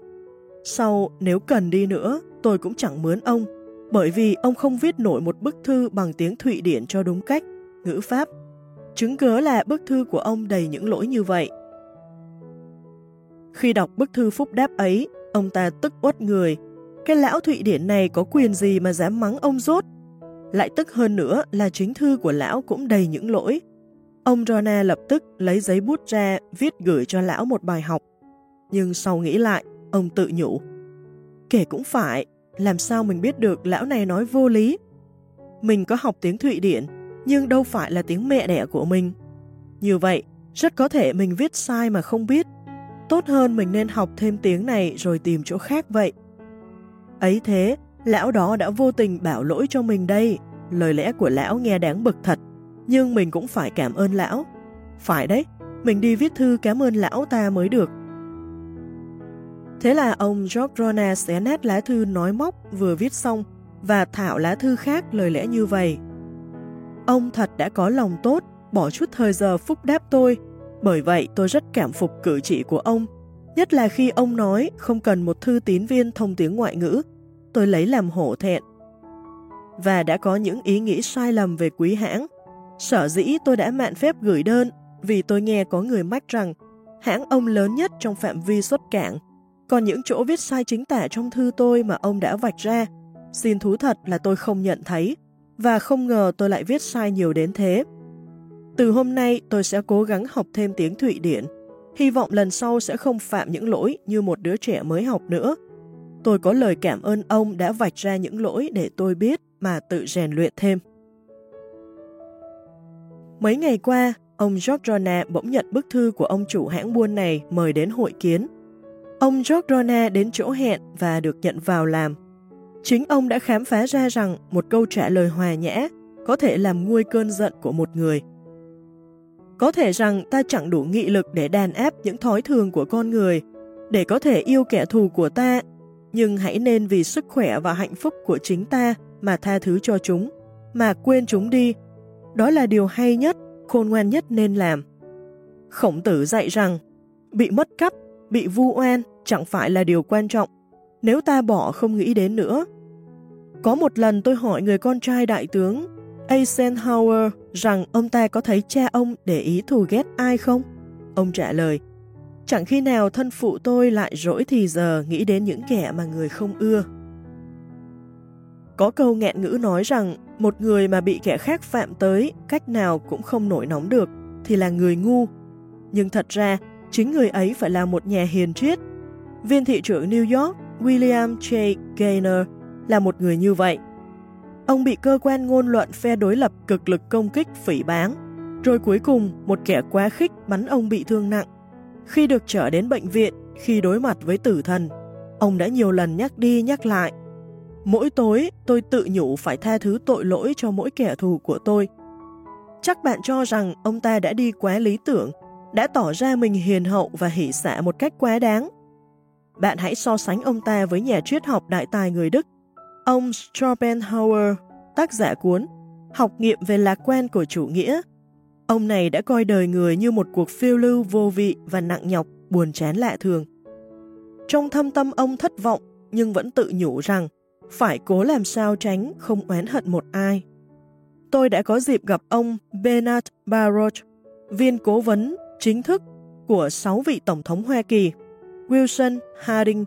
Sau, nếu cần đi nữa, tôi cũng chẳng mướn ông, bởi vì ông không viết nổi một bức thư bằng tiếng Thụy Điển cho đúng cách, ngữ pháp. Chứng cớ là bức thư của ông đầy những lỗi như vậy. Khi đọc bức thư phúc đáp ấy, ông ta tức uất người. Cái lão Thụy Điển này có quyền gì mà dám mắng ông rốt? Lại tức hơn nữa là chính thư của lão cũng đầy những lỗi. Ông Rona lập tức lấy giấy bút ra viết gửi cho lão một bài học. Nhưng sau nghĩ lại, ông tự nhủ. Kể cũng phải, làm sao mình biết được lão này nói vô lý? Mình có học tiếng Thụy Điển, nhưng đâu phải là tiếng mẹ đẻ của mình. Như vậy, rất có thể mình viết sai mà không biết. Tốt hơn mình nên học thêm tiếng này rồi tìm chỗ khác vậy. Ấy thế, Lão đó đã vô tình bảo lỗi cho mình đây. Lời lẽ của lão nghe đáng bực thật, nhưng mình cũng phải cảm ơn lão. Phải đấy, mình đi viết thư cảm ơn lão ta mới được. Thế là ông George Rona xé nét lá thư nói móc vừa viết xong và thảo lá thư khác lời lẽ như vậy. Ông thật đã có lòng tốt, bỏ chút thời giờ phúc đáp tôi, bởi vậy tôi rất cảm phục cử chỉ của ông, nhất là khi ông nói không cần một thư tín viên thông tiếng ngoại ngữ tôi lấy làm hổ thẹn. Và đã có những ý nghĩ sai lầm về quý hãng. Sở dĩ tôi đã mạn phép gửi đơn vì tôi nghe có người mách rằng hãng ông lớn nhất trong phạm vi xuất cảng. Còn những chỗ viết sai chính tả trong thư tôi mà ông đã vạch ra, xin thú thật là tôi không nhận thấy và không ngờ tôi lại viết sai nhiều đến thế. Từ hôm nay tôi sẽ cố gắng học thêm tiếng Thụy Điển, hy vọng lần sau sẽ không phạm những lỗi như một đứa trẻ mới học nữa. Tôi có lời cảm ơn ông đã vạch ra những lỗi để tôi biết mà tự rèn luyện thêm. Mấy ngày qua, ông George bỗng nhận bức thư của ông chủ hãng buôn này mời đến hội kiến. Ông George đến chỗ hẹn và được nhận vào làm. Chính ông đã khám phá ra rằng một câu trả lời hòa nhã có thể làm nguôi cơn giận của một người. Có thể rằng ta chẳng đủ nghị lực để đàn áp những thói thường của con người, để có thể yêu kẻ thù của ta, nhưng hãy nên vì sức khỏe và hạnh phúc của chính ta mà tha thứ cho chúng, mà quên chúng đi. Đó là điều hay nhất, khôn ngoan nhất nên làm. Khổng tử dạy rằng, bị mất cắp, bị vu oan chẳng phải là điều quan trọng, nếu ta bỏ không nghĩ đến nữa. Có một lần tôi hỏi người con trai đại tướng Eisenhower rằng ông ta có thấy cha ông để ý thù ghét ai không? Ông trả lời, chẳng khi nào thân phụ tôi lại rỗi thì giờ nghĩ đến những kẻ mà người không ưa. Có câu nghẹn ngữ nói rằng một người mà bị kẻ khác phạm tới cách nào cũng không nổi nóng được thì là người ngu. Nhưng thật ra, chính người ấy phải là một nhà hiền triết. Viên thị trưởng New York William J. Gaynor là một người như vậy. Ông bị cơ quan ngôn luận phe đối lập cực lực công kích phỉ báng, rồi cuối cùng một kẻ quá khích bắn ông bị thương nặng. Khi được trở đến bệnh viện, khi đối mặt với tử thần, ông đã nhiều lần nhắc đi nhắc lại. Mỗi tối tôi tự nhủ phải tha thứ tội lỗi cho mỗi kẻ thù của tôi. Chắc bạn cho rằng ông ta đã đi quá lý tưởng, đã tỏ ra mình hiền hậu và hỷ xả một cách quá đáng. Bạn hãy so sánh ông ta với nhà triết học đại tài người Đức Ông Schopenhauer, tác giả cuốn Học nghiệm về lạc quan của chủ nghĩa, ông này đã coi đời người như một cuộc phiêu lưu vô vị và nặng nhọc, buồn chán lạ thường. Trong thâm tâm ông thất vọng, nhưng vẫn tự nhủ rằng phải cố làm sao tránh không oán hận một ai. Tôi đã có dịp gặp ông Bernard Baruch, viên cố vấn chính thức của sáu vị Tổng thống Hoa Kỳ, Wilson, Harding,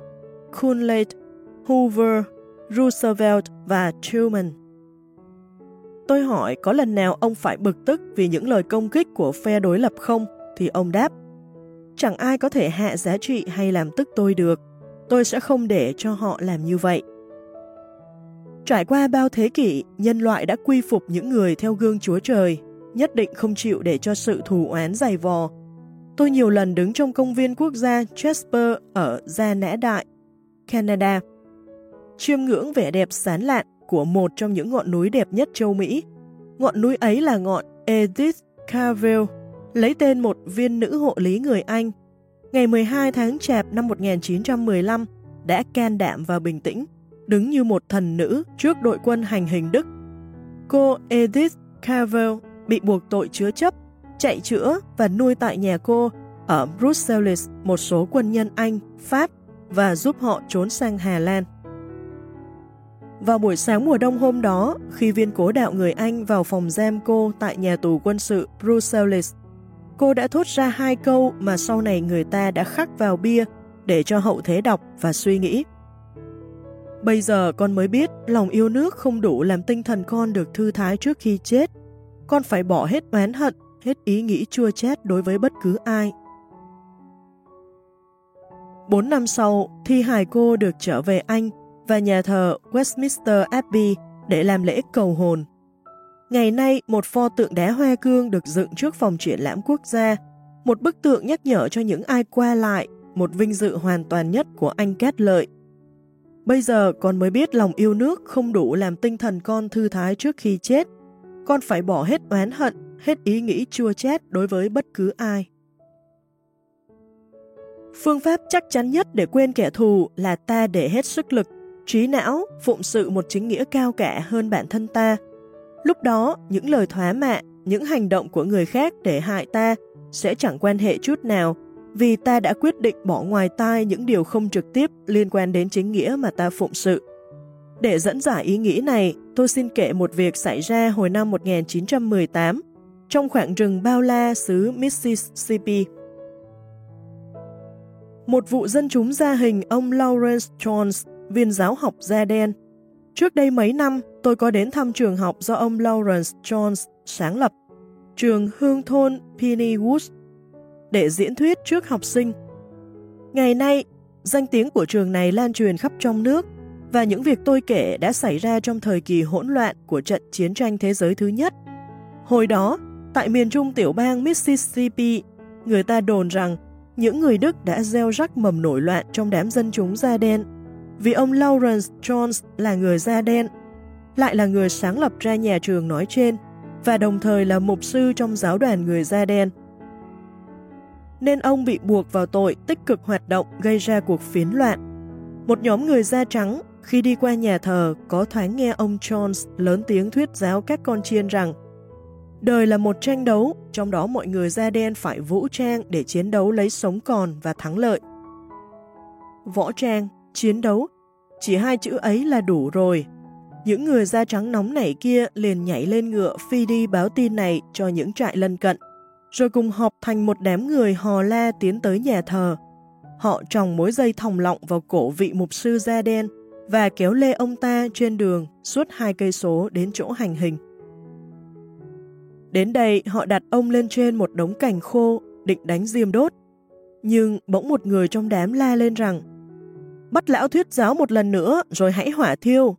Coolidge, Hoover, Roosevelt và Truman. Tôi hỏi có lần nào ông phải bực tức vì những lời công kích của phe đối lập không? Thì ông đáp, chẳng ai có thể hạ giá trị hay làm tức tôi được. Tôi sẽ không để cho họ làm như vậy. Trải qua bao thế kỷ, nhân loại đã quy phục những người theo gương Chúa Trời, nhất định không chịu để cho sự thù oán dày vò. Tôi nhiều lần đứng trong công viên quốc gia Jasper ở Gia Nã Đại, Canada, chiêm ngưỡng vẻ đẹp sán lạn của một trong những ngọn núi đẹp nhất châu Mỹ. Ngọn núi ấy là ngọn Edith Cavell, lấy tên một viên nữ hộ lý người Anh. Ngày 12 tháng Chạp năm 1915 đã can đảm và bình tĩnh, đứng như một thần nữ trước đội quân hành hình Đức. Cô Edith Cavell bị buộc tội chứa chấp, chạy chữa và nuôi tại nhà cô ở Brussels một số quân nhân Anh, Pháp và giúp họ trốn sang Hà Lan. Vào buổi sáng mùa đông hôm đó, khi viên cố đạo người Anh vào phòng giam cô tại nhà tù quân sự Brussels, cô đã thốt ra hai câu mà sau này người ta đã khắc vào bia để cho hậu thế đọc và suy nghĩ. Bây giờ con mới biết lòng yêu nước không đủ làm tinh thần con được thư thái trước khi chết. Con phải bỏ hết oán hận, hết ý nghĩ chua chát đối với bất cứ ai. Bốn năm sau, thi hài cô được trở về Anh và nhà thờ Westminster Abbey để làm lễ cầu hồn. Ngày nay, một pho tượng đá hoa cương được dựng trước phòng triển lãm quốc gia, một bức tượng nhắc nhở cho những ai qua lại, một vinh dự hoàn toàn nhất của anh kết Lợi. Bây giờ con mới biết lòng yêu nước không đủ làm tinh thần con thư thái trước khi chết. Con phải bỏ hết oán hận, hết ý nghĩ chua chát đối với bất cứ ai. Phương pháp chắc chắn nhất để quên kẻ thù là ta để hết sức lực trí não phụng sự một chính nghĩa cao cả hơn bản thân ta. Lúc đó, những lời thoá mạ, những hành động của người khác để hại ta sẽ chẳng quan hệ chút nào vì ta đã quyết định bỏ ngoài tai những điều không trực tiếp liên quan đến chính nghĩa mà ta phụng sự. Để dẫn giải ý nghĩ này, tôi xin kể một việc xảy ra hồi năm 1918 trong khoảng rừng bao la xứ Mississippi. Một vụ dân chúng gia hình ông Lawrence Jones viên giáo học da đen. Trước đây mấy năm, tôi có đến thăm trường học do ông Lawrence Jones sáng lập, trường hương thôn Pennywood, để diễn thuyết trước học sinh. Ngày nay, danh tiếng của trường này lan truyền khắp trong nước, Và những việc tôi kể đã xảy ra trong thời kỳ hỗn loạn của trận chiến tranh thế giới thứ nhất. Hồi đó, tại miền trung tiểu bang Mississippi, người ta đồn rằng những người Đức đã gieo rắc mầm nổi loạn trong đám dân chúng da đen vì ông Lawrence Jones là người da đen, lại là người sáng lập ra nhà trường nói trên và đồng thời là mục sư trong giáo đoàn người da đen. Nên ông bị buộc vào tội tích cực hoạt động gây ra cuộc phiến loạn. Một nhóm người da trắng khi đi qua nhà thờ có thoáng nghe ông Jones lớn tiếng thuyết giáo các con chiên rằng đời là một tranh đấu, trong đó mọi người da đen phải vũ trang để chiến đấu lấy sống còn và thắng lợi. Võ trang, chiến đấu, chỉ hai chữ ấy là đủ rồi, những người da trắng nóng nảy kia liền nhảy lên ngựa phi đi báo tin này cho những trại lân cận, rồi cùng họp thành một đám người hò la tiến tới nhà thờ. Họ tròng mối dây thòng lọng vào cổ vị mục sư da đen và kéo lê ông ta trên đường suốt hai cây số đến chỗ hành hình. Đến đây họ đặt ông lên trên một đống cành khô, định đánh diêm đốt. Nhưng bỗng một người trong đám la lên rằng Bắt lão thuyết giáo một lần nữa rồi hãy hỏa thiêu,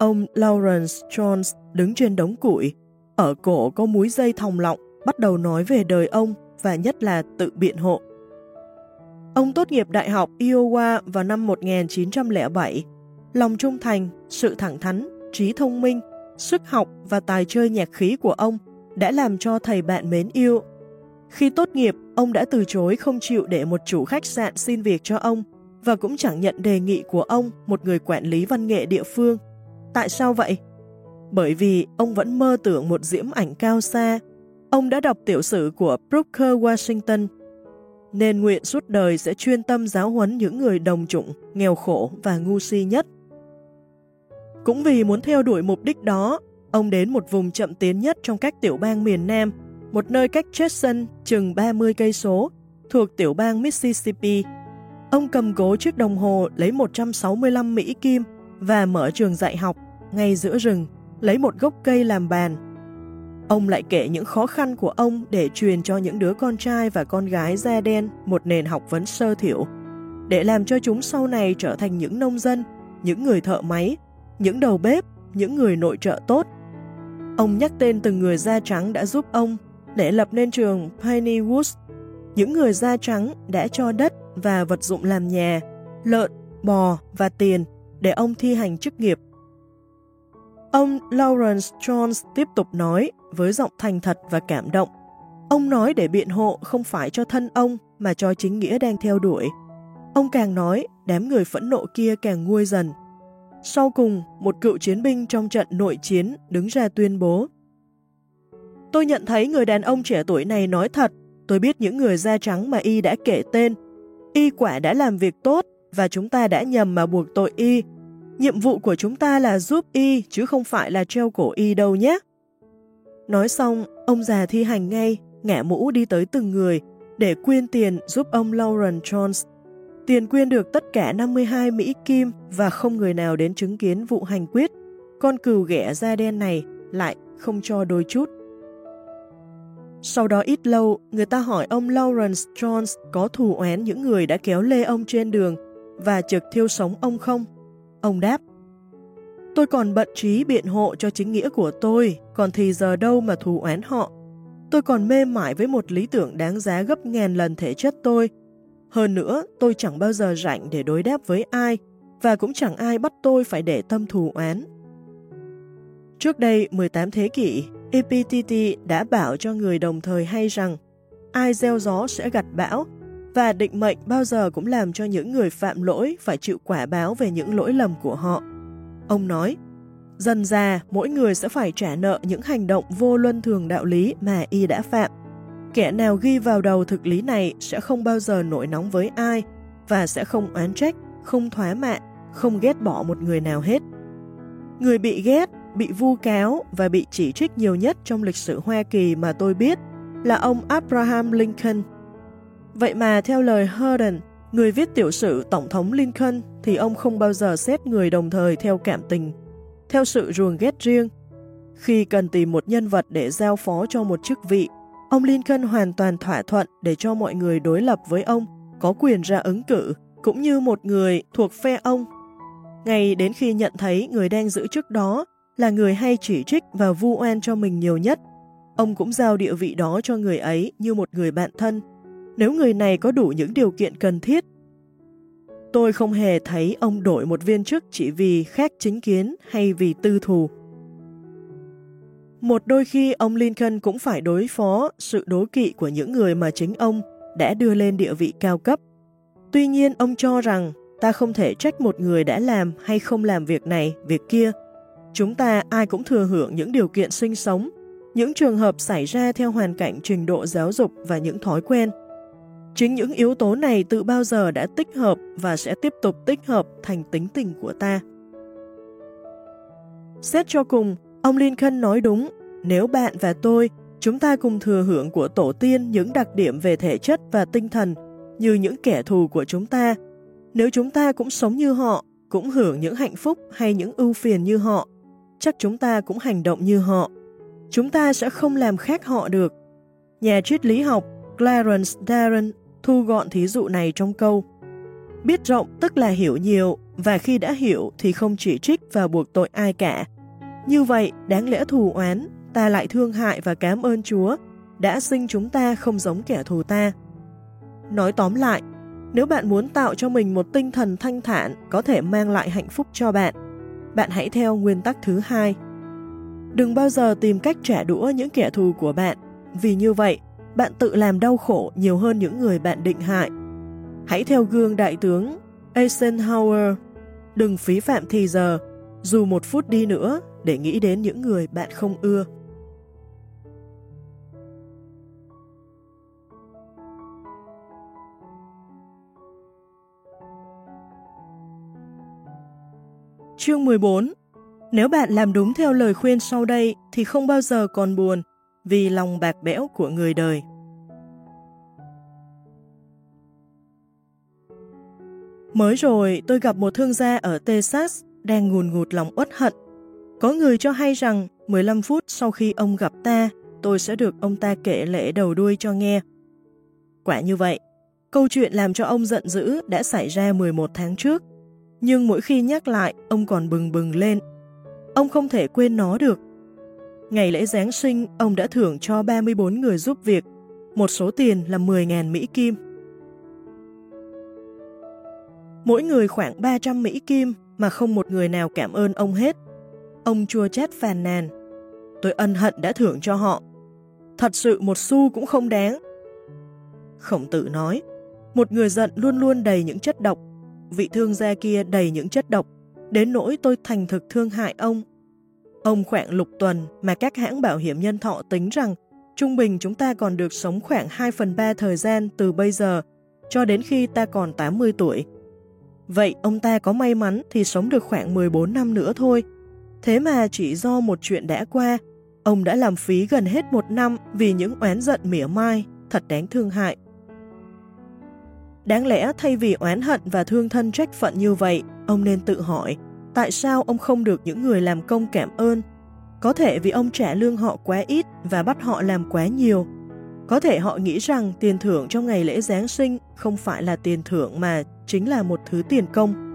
Ông Lawrence Jones đứng trên đống củi, ở cổ có múi dây thòng lọng, bắt đầu nói về đời ông và nhất là tự biện hộ. Ông tốt nghiệp Đại học Iowa vào năm 1907. Lòng trung thành, sự thẳng thắn, trí thông minh, sức học và tài chơi nhạc khí của ông đã làm cho thầy bạn mến yêu. Khi tốt nghiệp, ông đã từ chối không chịu để một chủ khách sạn xin việc cho ông và cũng chẳng nhận đề nghị của ông, một người quản lý văn nghệ địa phương, Tại sao vậy? Bởi vì ông vẫn mơ tưởng một diễm ảnh cao xa. Ông đã đọc tiểu sử của Brooker Washington, nên nguyện suốt đời sẽ chuyên tâm giáo huấn những người đồng chủng, nghèo khổ và ngu si nhất. Cũng vì muốn theo đuổi mục đích đó, ông đến một vùng chậm tiến nhất trong các tiểu bang miền Nam, một nơi cách Jackson chừng 30 cây số, thuộc tiểu bang Mississippi. Ông cầm cố chiếc đồng hồ lấy 165 Mỹ Kim và mở trường dạy học ngay giữa rừng, lấy một gốc cây làm bàn. Ông lại kể những khó khăn của ông để truyền cho những đứa con trai và con gái da đen một nền học vấn sơ thiểu, để làm cho chúng sau này trở thành những nông dân, những người thợ máy, những đầu bếp, những người nội trợ tốt. Ông nhắc tên từng người da trắng đã giúp ông để lập nên trường Piney Woods. Những người da trắng đã cho đất và vật dụng làm nhà, lợn, bò và tiền để ông thi hành chức nghiệp. Ông Lawrence Jones tiếp tục nói với giọng thành thật và cảm động. Ông nói để biện hộ không phải cho thân ông mà cho chính nghĩa đang theo đuổi. Ông càng nói, đám người phẫn nộ kia càng nguôi dần. Sau cùng, một cựu chiến binh trong trận nội chiến đứng ra tuyên bố. Tôi nhận thấy người đàn ông trẻ tuổi này nói thật. Tôi biết những người da trắng mà y đã kể tên. Y quả đã làm việc tốt và chúng ta đã nhầm mà buộc tội y. Nhiệm vụ của chúng ta là giúp y chứ không phải là treo cổ y đâu nhé. Nói xong, ông già thi hành ngay, ngã mũ đi tới từng người để quyên tiền giúp ông Lauren Jones. Tiền quyên được tất cả 52 Mỹ Kim và không người nào đến chứng kiến vụ hành quyết. Con cừu ghẻ da đen này lại không cho đôi chút. Sau đó ít lâu, người ta hỏi ông Lawrence Jones có thù oán những người đã kéo lê ông trên đường và trực thiêu sống ông không? Ông đáp, Tôi còn bận trí biện hộ cho chính nghĩa của tôi, còn thì giờ đâu mà thù oán họ. Tôi còn mê mải với một lý tưởng đáng giá gấp ngàn lần thể chất tôi. Hơn nữa, tôi chẳng bao giờ rảnh để đối đáp với ai, và cũng chẳng ai bắt tôi phải để tâm thù oán. Trước đây, 18 thế kỷ, Epictetus đã bảo cho người đồng thời hay rằng ai gieo gió sẽ gặt bão, và định mệnh bao giờ cũng làm cho những người phạm lỗi phải chịu quả báo về những lỗi lầm của họ. Ông nói, dần già mỗi người sẽ phải trả nợ những hành động vô luân thường đạo lý mà y đã phạm. Kẻ nào ghi vào đầu thực lý này sẽ không bao giờ nổi nóng với ai và sẽ không oán trách, không thoá mạ, không ghét bỏ một người nào hết. Người bị ghét, bị vu cáo và bị chỉ trích nhiều nhất trong lịch sử Hoa Kỳ mà tôi biết là ông Abraham Lincoln Vậy mà theo lời Herndon, người viết tiểu sử Tổng thống Lincoln, thì ông không bao giờ xét người đồng thời theo cảm tình, theo sự ruồng ghét riêng. Khi cần tìm một nhân vật để giao phó cho một chức vị, ông Lincoln hoàn toàn thỏa thuận để cho mọi người đối lập với ông có quyền ra ứng cử, cũng như một người thuộc phe ông. ngay đến khi nhận thấy người đang giữ chức đó là người hay chỉ trích và vu oan cho mình nhiều nhất, ông cũng giao địa vị đó cho người ấy như một người bạn thân, nếu người này có đủ những điều kiện cần thiết. Tôi không hề thấy ông đổi một viên chức chỉ vì khác chính kiến hay vì tư thù. Một đôi khi ông Lincoln cũng phải đối phó sự đố kỵ của những người mà chính ông đã đưa lên địa vị cao cấp. Tuy nhiên ông cho rằng ta không thể trách một người đã làm hay không làm việc này, việc kia. Chúng ta ai cũng thừa hưởng những điều kiện sinh sống, những trường hợp xảy ra theo hoàn cảnh trình độ giáo dục và những thói quen. Chính những yếu tố này từ bao giờ đã tích hợp và sẽ tiếp tục tích hợp thành tính tình của ta. Xét cho cùng, ông Lincoln nói đúng, nếu bạn và tôi, chúng ta cùng thừa hưởng của tổ tiên những đặc điểm về thể chất và tinh thần như những kẻ thù của chúng ta, nếu chúng ta cũng sống như họ, cũng hưởng những hạnh phúc hay những ưu phiền như họ, chắc chúng ta cũng hành động như họ. Chúng ta sẽ không làm khác họ được. Nhà triết lý học Clarence Darren thu gọn thí dụ này trong câu Biết rộng tức là hiểu nhiều, và khi đã hiểu thì không chỉ trích và buộc tội ai cả. Như vậy, đáng lẽ thù oán, ta lại thương hại và cảm ơn Chúa, đã sinh chúng ta không giống kẻ thù ta. Nói tóm lại, nếu bạn muốn tạo cho mình một tinh thần thanh thản có thể mang lại hạnh phúc cho bạn, bạn hãy theo nguyên tắc thứ hai. Đừng bao giờ tìm cách trả đũa những kẻ thù của bạn, vì như vậy, bạn tự làm đau khổ nhiều hơn những người bạn định hại. Hãy theo gương đại tướng Eisenhower, đừng phí phạm thì giờ, dù một phút đi nữa, để nghĩ đến những người bạn không ưa. Chương 14 Nếu bạn làm đúng theo lời khuyên sau đây thì không bao giờ còn buồn vì lòng bạc bẽo của người đời. Mới rồi, tôi gặp một thương gia ở Texas đang ngùn ngụt lòng uất hận. Có người cho hay rằng 15 phút sau khi ông gặp ta, tôi sẽ được ông ta kể lễ đầu đuôi cho nghe. Quả như vậy, câu chuyện làm cho ông giận dữ đã xảy ra 11 tháng trước nhưng mỗi khi nhắc lại, ông còn bừng bừng lên. Ông không thể quên nó được. Ngày lễ Giáng sinh, ông đã thưởng cho 34 người giúp việc, một số tiền là 10.000 Mỹ Kim. Mỗi người khoảng 300 Mỹ Kim mà không một người nào cảm ơn ông hết. Ông chua chát phàn nàn. Tôi ân hận đã thưởng cho họ. Thật sự một xu cũng không đáng. Khổng tử nói, một người giận luôn luôn đầy những chất độc vị thương gia kia đầy những chất độc, đến nỗi tôi thành thực thương hại ông. Ông khoảng lục tuần mà các hãng bảo hiểm nhân thọ tính rằng trung bình chúng ta còn được sống khoảng 2 phần 3 thời gian từ bây giờ cho đến khi ta còn 80 tuổi. Vậy ông ta có may mắn thì sống được khoảng 14 năm nữa thôi. Thế mà chỉ do một chuyện đã qua, ông đã làm phí gần hết một năm vì những oán giận mỉa mai, thật đáng thương hại. Đáng lẽ thay vì oán hận và thương thân trách phận như vậy, ông nên tự hỏi tại sao ông không được những người làm công cảm ơn. Có thể vì ông trả lương họ quá ít và bắt họ làm quá nhiều. Có thể họ nghĩ rằng tiền thưởng trong ngày lễ Giáng sinh không phải là tiền thưởng mà chính là một thứ tiền công.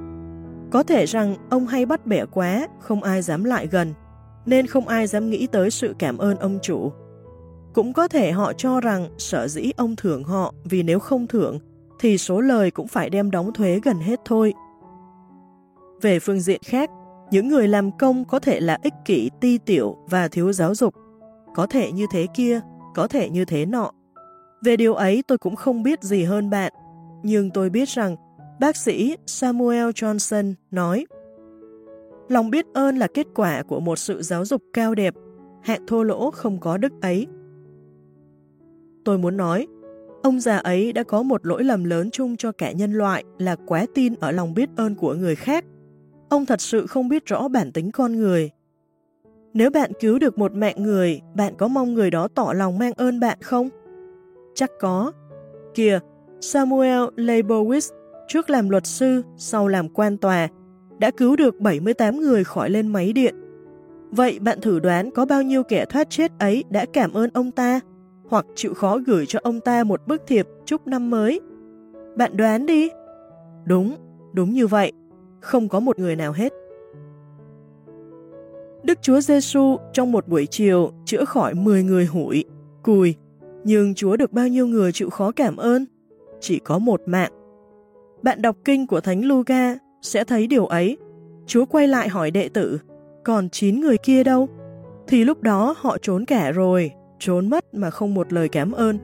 Có thể rằng ông hay bắt bẻ quá, không ai dám lại gần, nên không ai dám nghĩ tới sự cảm ơn ông chủ. Cũng có thể họ cho rằng sở dĩ ông thưởng họ vì nếu không thưởng thì số lời cũng phải đem đóng thuế gần hết thôi. Về phương diện khác, những người làm công có thể là ích kỷ, ti tiểu và thiếu giáo dục. Có thể như thế kia, có thể như thế nọ. Về điều ấy tôi cũng không biết gì hơn bạn, nhưng tôi biết rằng bác sĩ Samuel Johnson nói Lòng biết ơn là kết quả của một sự giáo dục cao đẹp, hạng thô lỗ không có đức ấy. Tôi muốn nói, Ông già ấy đã có một lỗi lầm lớn chung cho cả nhân loại là quá tin ở lòng biết ơn của người khác. Ông thật sự không biết rõ bản tính con người. Nếu bạn cứu được một mạng người, bạn có mong người đó tỏ lòng mang ơn bạn không? Chắc có. Kìa, Samuel Leibowitz, trước làm luật sư, sau làm quan tòa, đã cứu được 78 người khỏi lên máy điện. Vậy bạn thử đoán có bao nhiêu kẻ thoát chết ấy đã cảm ơn ông ta? hoặc chịu khó gửi cho ông ta một bức thiệp chúc năm mới. Bạn đoán đi. Đúng, đúng như vậy. không có một người nào hết. Đức Chúa Giêsu trong một buổi chiều chữa khỏi 10 người hủi, cùi, nhưng Chúa được bao nhiêu người chịu khó cảm ơn? Chỉ có một mạng. Bạn đọc kinh của Thánh Luca sẽ thấy điều ấy. Chúa quay lại hỏi đệ tử, còn 9 người kia đâu? Thì lúc đó họ trốn cả rồi, trốn mất mà không một lời cảm ơn.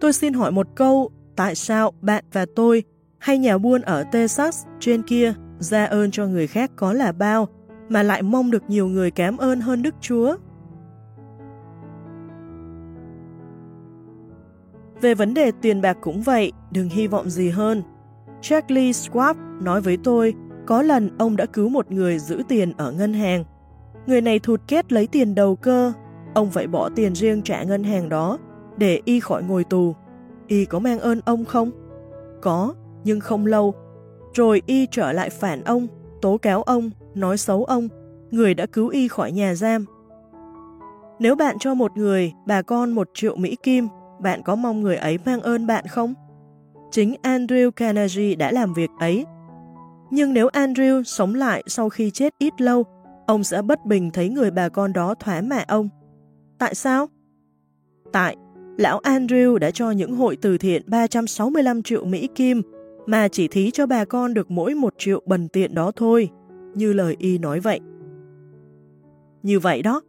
Tôi xin hỏi một câu, tại sao bạn và tôi hay nhà buôn ở Texas trên kia ra ơn cho người khác có là bao, mà lại mong được nhiều người cảm ơn hơn Đức Chúa? Về vấn đề tiền bạc cũng vậy, đừng hy vọng gì hơn. Charlie Schwab nói với tôi, có lần ông đã cứu một người giữ tiền ở ngân hàng. Người này thụt kết lấy tiền đầu cơ, ông phải bỏ tiền riêng trả ngân hàng đó để y khỏi ngồi tù. Y có mang ơn ông không? Có, nhưng không lâu. Rồi y trở lại phản ông, tố cáo ông, nói xấu ông, người đã cứu y khỏi nhà giam. Nếu bạn cho một người, bà con một triệu Mỹ Kim, bạn có mong người ấy mang ơn bạn không? Chính Andrew Carnegie đã làm việc ấy. Nhưng nếu Andrew sống lại sau khi chết ít lâu, ông sẽ bất bình thấy người bà con đó thoá mạ ông. Tại sao? Tại, lão Andrew đã cho những hội từ thiện 365 triệu Mỹ Kim mà chỉ thí cho bà con được mỗi một triệu bần tiện đó thôi, như lời y nói vậy. Như vậy đó,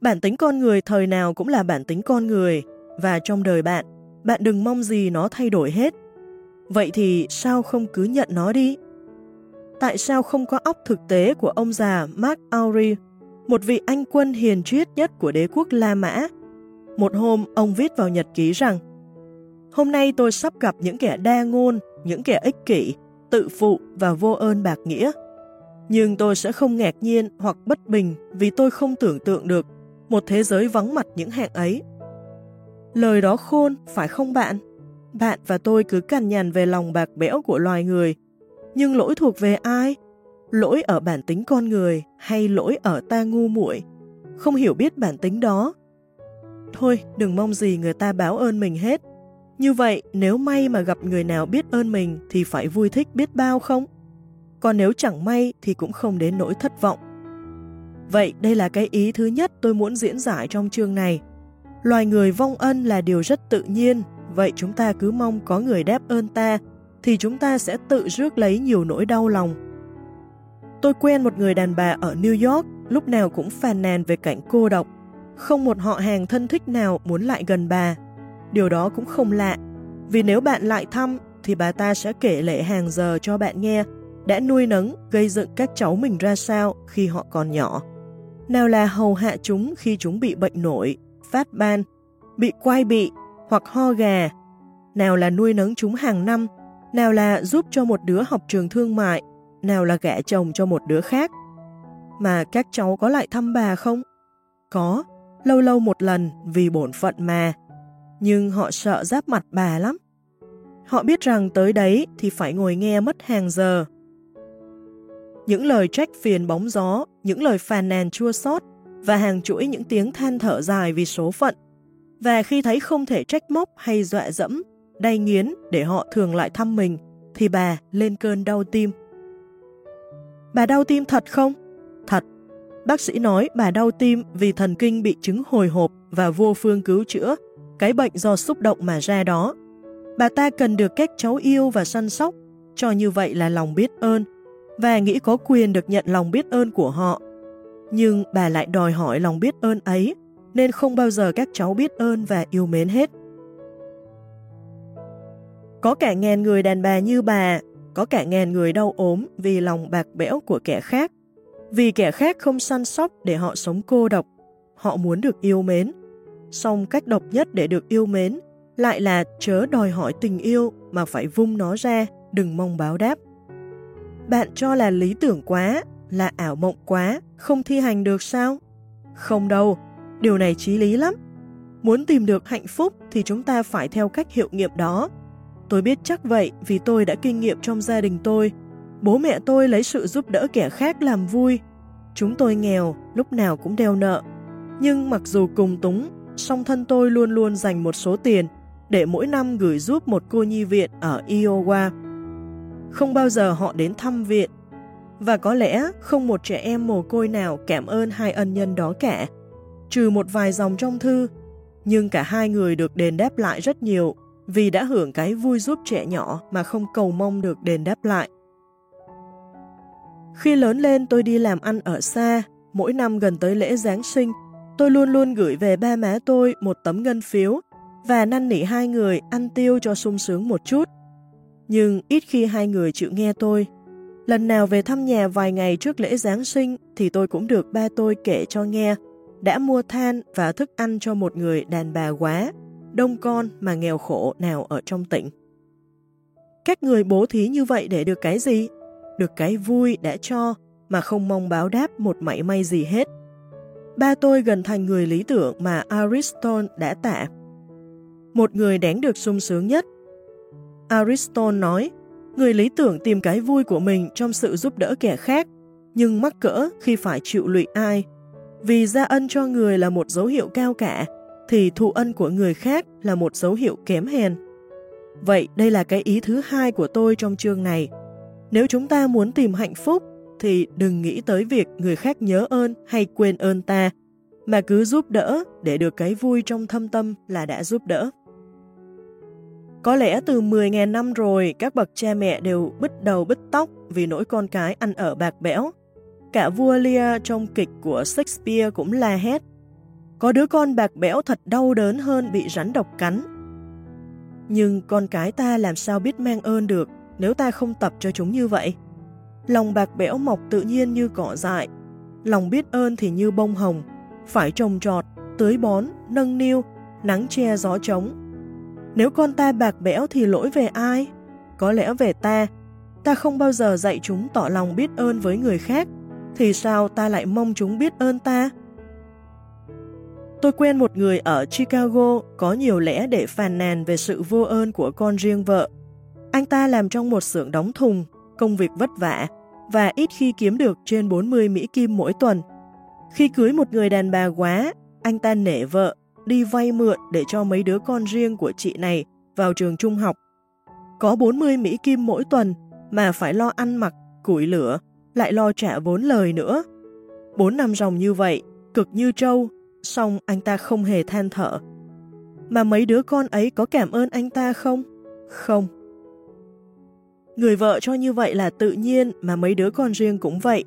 bản tính con người thời nào cũng là bản tính con người, và trong đời bạn, bạn đừng mong gì nó thay đổi hết. Vậy thì sao không cứ nhận nó đi? Tại sao không có óc thực tế của ông già Mark Auri, một vị anh quân hiền triết nhất của đế quốc La Mã? Một hôm, ông viết vào nhật ký rằng Hôm nay tôi sắp gặp những kẻ đa ngôn, những kẻ ích kỷ, tự phụ và vô ơn bạc nghĩa. Nhưng tôi sẽ không ngạc nhiên hoặc bất bình vì tôi không tưởng tượng được một thế giới vắng mặt những hạng ấy. Lời đó khôn, phải không bạn? Bạn và tôi cứ cằn nhằn về lòng bạc bẽo của loài người. Nhưng lỗi thuộc về ai? Lỗi ở bản tính con người hay lỗi ở ta ngu muội Không hiểu biết bản tính đó. Thôi, đừng mong gì người ta báo ơn mình hết. Như vậy, nếu may mà gặp người nào biết ơn mình thì phải vui thích biết bao không? Còn nếu chẳng may thì cũng không đến nỗi thất vọng. Vậy đây là cái ý thứ nhất tôi muốn diễn giải trong chương này. Loài người vong ân là điều rất tự nhiên, vậy chúng ta cứ mong có người đáp ơn ta, thì chúng ta sẽ tự rước lấy nhiều nỗi đau lòng. Tôi quen một người đàn bà ở New York, lúc nào cũng phàn nàn về cảnh cô độc. Không một họ hàng thân thích nào muốn lại gần bà. Điều đó cũng không lạ, vì nếu bạn lại thăm thì bà ta sẽ kể lệ hàng giờ cho bạn nghe đã nuôi nấng, gây dựng các cháu mình ra sao khi họ còn nhỏ. Nào là hầu hạ chúng khi chúng bị bệnh nổi, phát ban, bị quai bị hoặc ho gà, nào là nuôi nấng chúng hàng năm, nào là giúp cho một đứa học trường thương mại, nào là gả chồng cho một đứa khác. Mà các cháu có lại thăm bà không? Có, lâu lâu một lần vì bổn phận mà. Nhưng họ sợ giáp mặt bà lắm. Họ biết rằng tới đấy thì phải ngồi nghe mất hàng giờ. Những lời trách phiền bóng gió, những lời phàn nàn chua xót và hàng chuỗi những tiếng than thở dài vì số phận. Và khi thấy không thể trách móc hay dọa dẫm, đay nghiến để họ thường lại thăm mình, thì bà lên cơn đau tim. Bà đau tim thật không? Thật. Bác sĩ nói bà đau tim vì thần kinh bị chứng hồi hộp và vô phương cứu chữa, cái bệnh do xúc động mà ra đó. Bà ta cần được các cháu yêu và săn sóc, cho như vậy là lòng biết ơn, và nghĩ có quyền được nhận lòng biết ơn của họ nhưng bà lại đòi hỏi lòng biết ơn ấy, nên không bao giờ các cháu biết ơn và yêu mến hết. Có cả ngàn người đàn bà như bà, có cả ngàn người đau ốm vì lòng bạc bẽo của kẻ khác. Vì kẻ khác không săn sóc để họ sống cô độc, họ muốn được yêu mến. Song cách độc nhất để được yêu mến lại là chớ đòi hỏi tình yêu mà phải vung nó ra, đừng mong báo đáp. Bạn cho là lý tưởng quá là ảo mộng quá, không thi hành được sao? Không đâu, điều này trí lý lắm. Muốn tìm được hạnh phúc thì chúng ta phải theo cách hiệu nghiệm đó. Tôi biết chắc vậy vì tôi đã kinh nghiệm trong gia đình tôi. Bố mẹ tôi lấy sự giúp đỡ kẻ khác làm vui. Chúng tôi nghèo, lúc nào cũng đeo nợ. Nhưng mặc dù cùng túng, song thân tôi luôn luôn dành một số tiền để mỗi năm gửi giúp một cô nhi viện ở Iowa. Không bao giờ họ đến thăm viện Và có lẽ không một trẻ em mồ côi nào cảm ơn hai ân nhân đó cả, trừ một vài dòng trong thư, nhưng cả hai người được đền đáp lại rất nhiều vì đã hưởng cái vui giúp trẻ nhỏ mà không cầu mong được đền đáp lại. Khi lớn lên tôi đi làm ăn ở xa, mỗi năm gần tới lễ Giáng sinh, tôi luôn luôn gửi về ba má tôi một tấm ngân phiếu và năn nỉ hai người ăn tiêu cho sung sướng một chút. Nhưng ít khi hai người chịu nghe tôi. Lần nào về thăm nhà vài ngày trước lễ Giáng sinh thì tôi cũng được ba tôi kể cho nghe đã mua than và thức ăn cho một người đàn bà quá, đông con mà nghèo khổ nào ở trong tỉnh. Các người bố thí như vậy để được cái gì? Được cái vui đã cho mà không mong báo đáp một mảy may gì hết. Ba tôi gần thành người lý tưởng mà Aristotle đã tả. Một người đáng được sung sướng nhất. Aristotle nói, người lý tưởng tìm cái vui của mình trong sự giúp đỡ kẻ khác, nhưng mắc cỡ khi phải chịu lụy ai. Vì gia ân cho người là một dấu hiệu cao cả, thì thụ ân của người khác là một dấu hiệu kém hèn. Vậy đây là cái ý thứ hai của tôi trong chương này. Nếu chúng ta muốn tìm hạnh phúc, thì đừng nghĩ tới việc người khác nhớ ơn hay quên ơn ta, mà cứ giúp đỡ để được cái vui trong thâm tâm là đã giúp đỡ. Có lẽ từ 10.000 năm rồi, các bậc cha mẹ đều bứt đầu bứt tóc vì nỗi con cái ăn ở bạc bẽo. Cả vua Lear trong kịch của Shakespeare cũng la hét. Có đứa con bạc bẽo thật đau đớn hơn bị rắn độc cắn. Nhưng con cái ta làm sao biết mang ơn được nếu ta không tập cho chúng như vậy? Lòng bạc bẽo mọc tự nhiên như cỏ dại, lòng biết ơn thì như bông hồng, phải trồng trọt, tưới bón, nâng niu, nắng che gió trống. Nếu con ta bạc bẽo thì lỗi về ai? Có lẽ về ta. Ta không bao giờ dạy chúng tỏ lòng biết ơn với người khác, thì sao ta lại mong chúng biết ơn ta? Tôi quen một người ở Chicago có nhiều lẽ để phàn nàn về sự vô ơn của con riêng vợ. Anh ta làm trong một xưởng đóng thùng, công việc vất vả và ít khi kiếm được trên 40 Mỹ Kim mỗi tuần. Khi cưới một người đàn bà quá, anh ta nể vợ, đi vay mượn để cho mấy đứa con riêng của chị này vào trường trung học. Có 40 Mỹ Kim mỗi tuần mà phải lo ăn mặc, củi lửa, lại lo trả vốn lời nữa. Bốn năm ròng như vậy, cực như trâu, xong anh ta không hề than thở. Mà mấy đứa con ấy có cảm ơn anh ta không? Không. Người vợ cho như vậy là tự nhiên mà mấy đứa con riêng cũng vậy.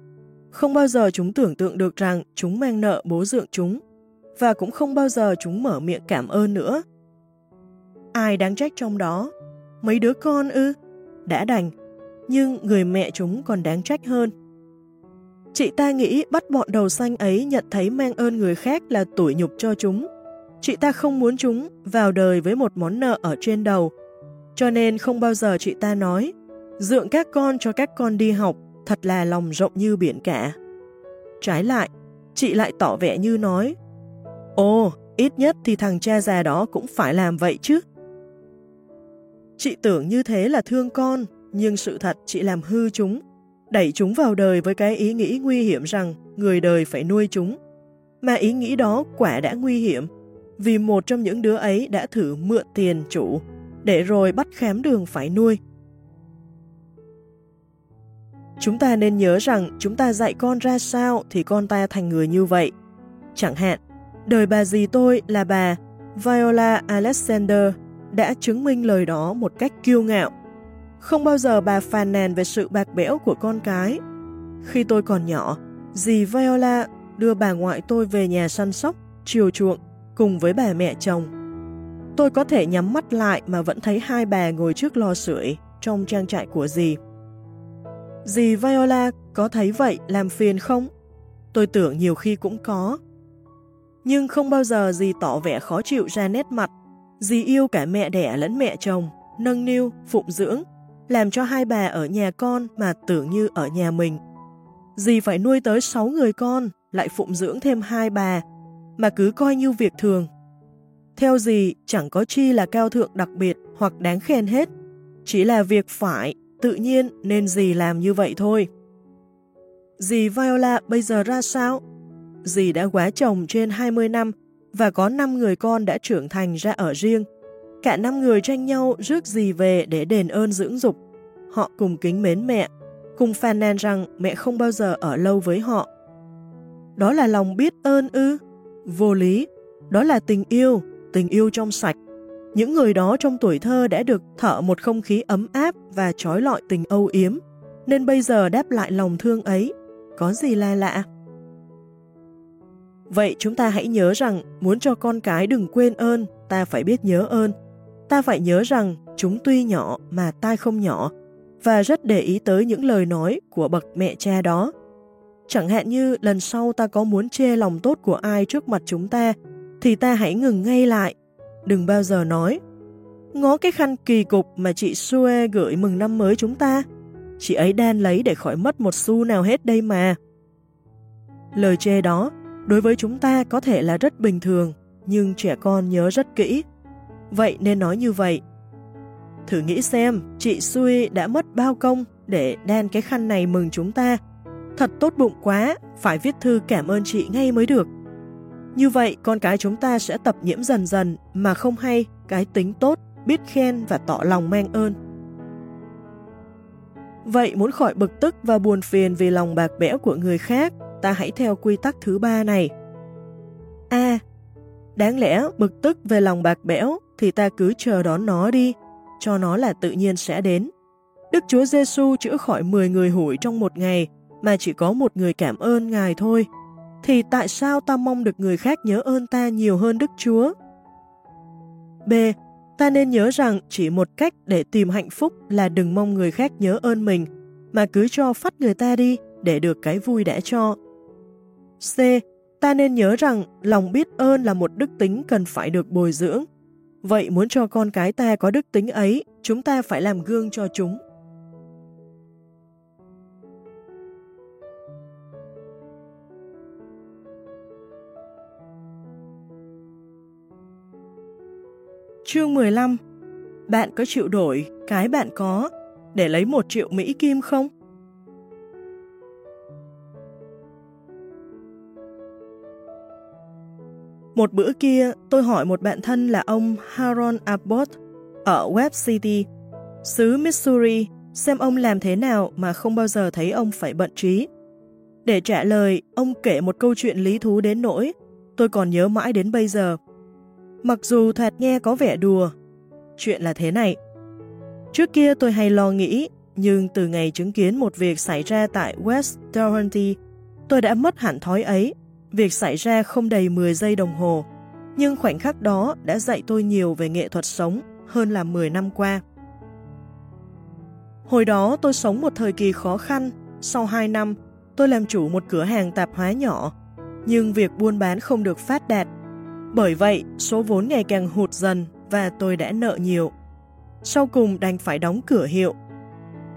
Không bao giờ chúng tưởng tượng được rằng chúng mang nợ bố dượng chúng, và cũng không bao giờ chúng mở miệng cảm ơn nữa. Ai đáng trách trong đó? Mấy đứa con ư? Đã đành, nhưng người mẹ chúng còn đáng trách hơn. Chị ta nghĩ bắt bọn đầu xanh ấy nhận thấy mang ơn người khác là tủi nhục cho chúng. Chị ta không muốn chúng vào đời với một món nợ ở trên đầu, cho nên không bao giờ chị ta nói dượng các con cho các con đi học thật là lòng rộng như biển cả. Trái lại, chị lại tỏ vẻ như nói Ồ, ít nhất thì thằng cha già đó cũng phải làm vậy chứ. Chị tưởng như thế là thương con, nhưng sự thật chỉ làm hư chúng, đẩy chúng vào đời với cái ý nghĩ nguy hiểm rằng người đời phải nuôi chúng. Mà ý nghĩ đó quả đã nguy hiểm, vì một trong những đứa ấy đã thử mượn tiền chủ, để rồi bắt khám đường phải nuôi. Chúng ta nên nhớ rằng chúng ta dạy con ra sao thì con ta thành người như vậy. Chẳng hạn, đời bà dì tôi là bà Viola Alexander đã chứng minh lời đó một cách kiêu ngạo. Không bao giờ bà phàn nàn về sự bạc bẽo của con cái. Khi tôi còn nhỏ, dì Viola đưa bà ngoại tôi về nhà săn sóc, chiều chuộng cùng với bà mẹ chồng. Tôi có thể nhắm mắt lại mà vẫn thấy hai bà ngồi trước lò sưởi trong trang trại của dì. Dì Viola có thấy vậy làm phiền không? Tôi tưởng nhiều khi cũng có. Nhưng không bao giờ dì tỏ vẻ khó chịu ra nét mặt. Dì yêu cả mẹ đẻ lẫn mẹ chồng, nâng niu, phụng dưỡng, làm cho hai bà ở nhà con mà tưởng như ở nhà mình. Dì phải nuôi tới sáu người con, lại phụng dưỡng thêm hai bà, mà cứ coi như việc thường. Theo dì, chẳng có chi là cao thượng đặc biệt hoặc đáng khen hết, chỉ là việc phải tự nhiên nên dì làm như vậy thôi. Dì Viola bây giờ ra sao? Dì đã quá chồng trên 20 năm và có 5 người con đã trưởng thành ra ở riêng. Cả năm người tranh nhau rước gì về để đền ơn dưỡng dục. Họ cùng kính mến mẹ, cùng phàn nàn rằng mẹ không bao giờ ở lâu với họ. Đó là lòng biết ơn ư? Vô lý, đó là tình yêu, tình yêu trong sạch. Những người đó trong tuổi thơ đã được thở một không khí ấm áp và trói lọi tình âu yếm, nên bây giờ đáp lại lòng thương ấy, có gì là lạ? Vậy chúng ta hãy nhớ rằng muốn cho con cái đừng quên ơn, ta phải biết nhớ ơn. Ta phải nhớ rằng chúng tuy nhỏ mà tai không nhỏ, và rất để ý tới những lời nói của bậc mẹ cha đó. Chẳng hạn như lần sau ta có muốn chê lòng tốt của ai trước mặt chúng ta, thì ta hãy ngừng ngay lại. Đừng bao giờ nói, ngó cái khăn kỳ cục mà chị Sue gửi mừng năm mới chúng ta. Chị ấy đan lấy để khỏi mất một xu nào hết đây mà. Lời chê đó, đối với chúng ta có thể là rất bình thường, nhưng trẻ con nhớ rất kỹ. Vậy nên nói như vậy. Thử nghĩ xem, chị Sui đã mất bao công để đan cái khăn này mừng chúng ta. Thật tốt bụng quá, phải viết thư cảm ơn chị ngay mới được. Như vậy, con cái chúng ta sẽ tập nhiễm dần dần mà không hay cái tính tốt, biết khen và tỏ lòng mang ơn. Vậy muốn khỏi bực tức và buồn phiền vì lòng bạc bẽo của người khác, ta hãy theo quy tắc thứ ba này. A đáng lẽ bực tức về lòng bạc bẽo thì ta cứ chờ đón nó đi, cho nó là tự nhiên sẽ đến. Đức Chúa Giêsu chữa khỏi 10 người hủi trong một ngày mà chỉ có một người cảm ơn Ngài thôi. Thì tại sao ta mong được người khác nhớ ơn ta nhiều hơn Đức Chúa? B. Ta nên nhớ rằng chỉ một cách để tìm hạnh phúc là đừng mong người khác nhớ ơn mình, mà cứ cho phát người ta đi để được cái vui đã cho. C. Ta nên nhớ rằng lòng biết ơn là một đức tính cần phải được bồi dưỡng. Vậy muốn cho con cái ta có đức tính ấy, chúng ta phải làm gương cho chúng. Chương 15 Bạn có chịu đổi cái bạn có để lấy một triệu Mỹ Kim không? Một bữa kia, tôi hỏi một bạn thân là ông Haron Abbott ở Web City, xứ Missouri, xem ông làm thế nào mà không bao giờ thấy ông phải bận trí. Để trả lời, ông kể một câu chuyện lý thú đến nỗi, tôi còn nhớ mãi đến bây giờ. Mặc dù thoạt nghe có vẻ đùa, chuyện là thế này. Trước kia tôi hay lo nghĩ, nhưng từ ngày chứng kiến một việc xảy ra tại West Doherty, tôi đã mất hẳn thói ấy Việc xảy ra không đầy 10 giây đồng hồ, nhưng khoảnh khắc đó đã dạy tôi nhiều về nghệ thuật sống hơn là 10 năm qua. Hồi đó tôi sống một thời kỳ khó khăn, sau 2 năm tôi làm chủ một cửa hàng tạp hóa nhỏ, nhưng việc buôn bán không được phát đạt. Bởi vậy, số vốn ngày càng hụt dần và tôi đã nợ nhiều. Sau cùng đành phải đóng cửa hiệu.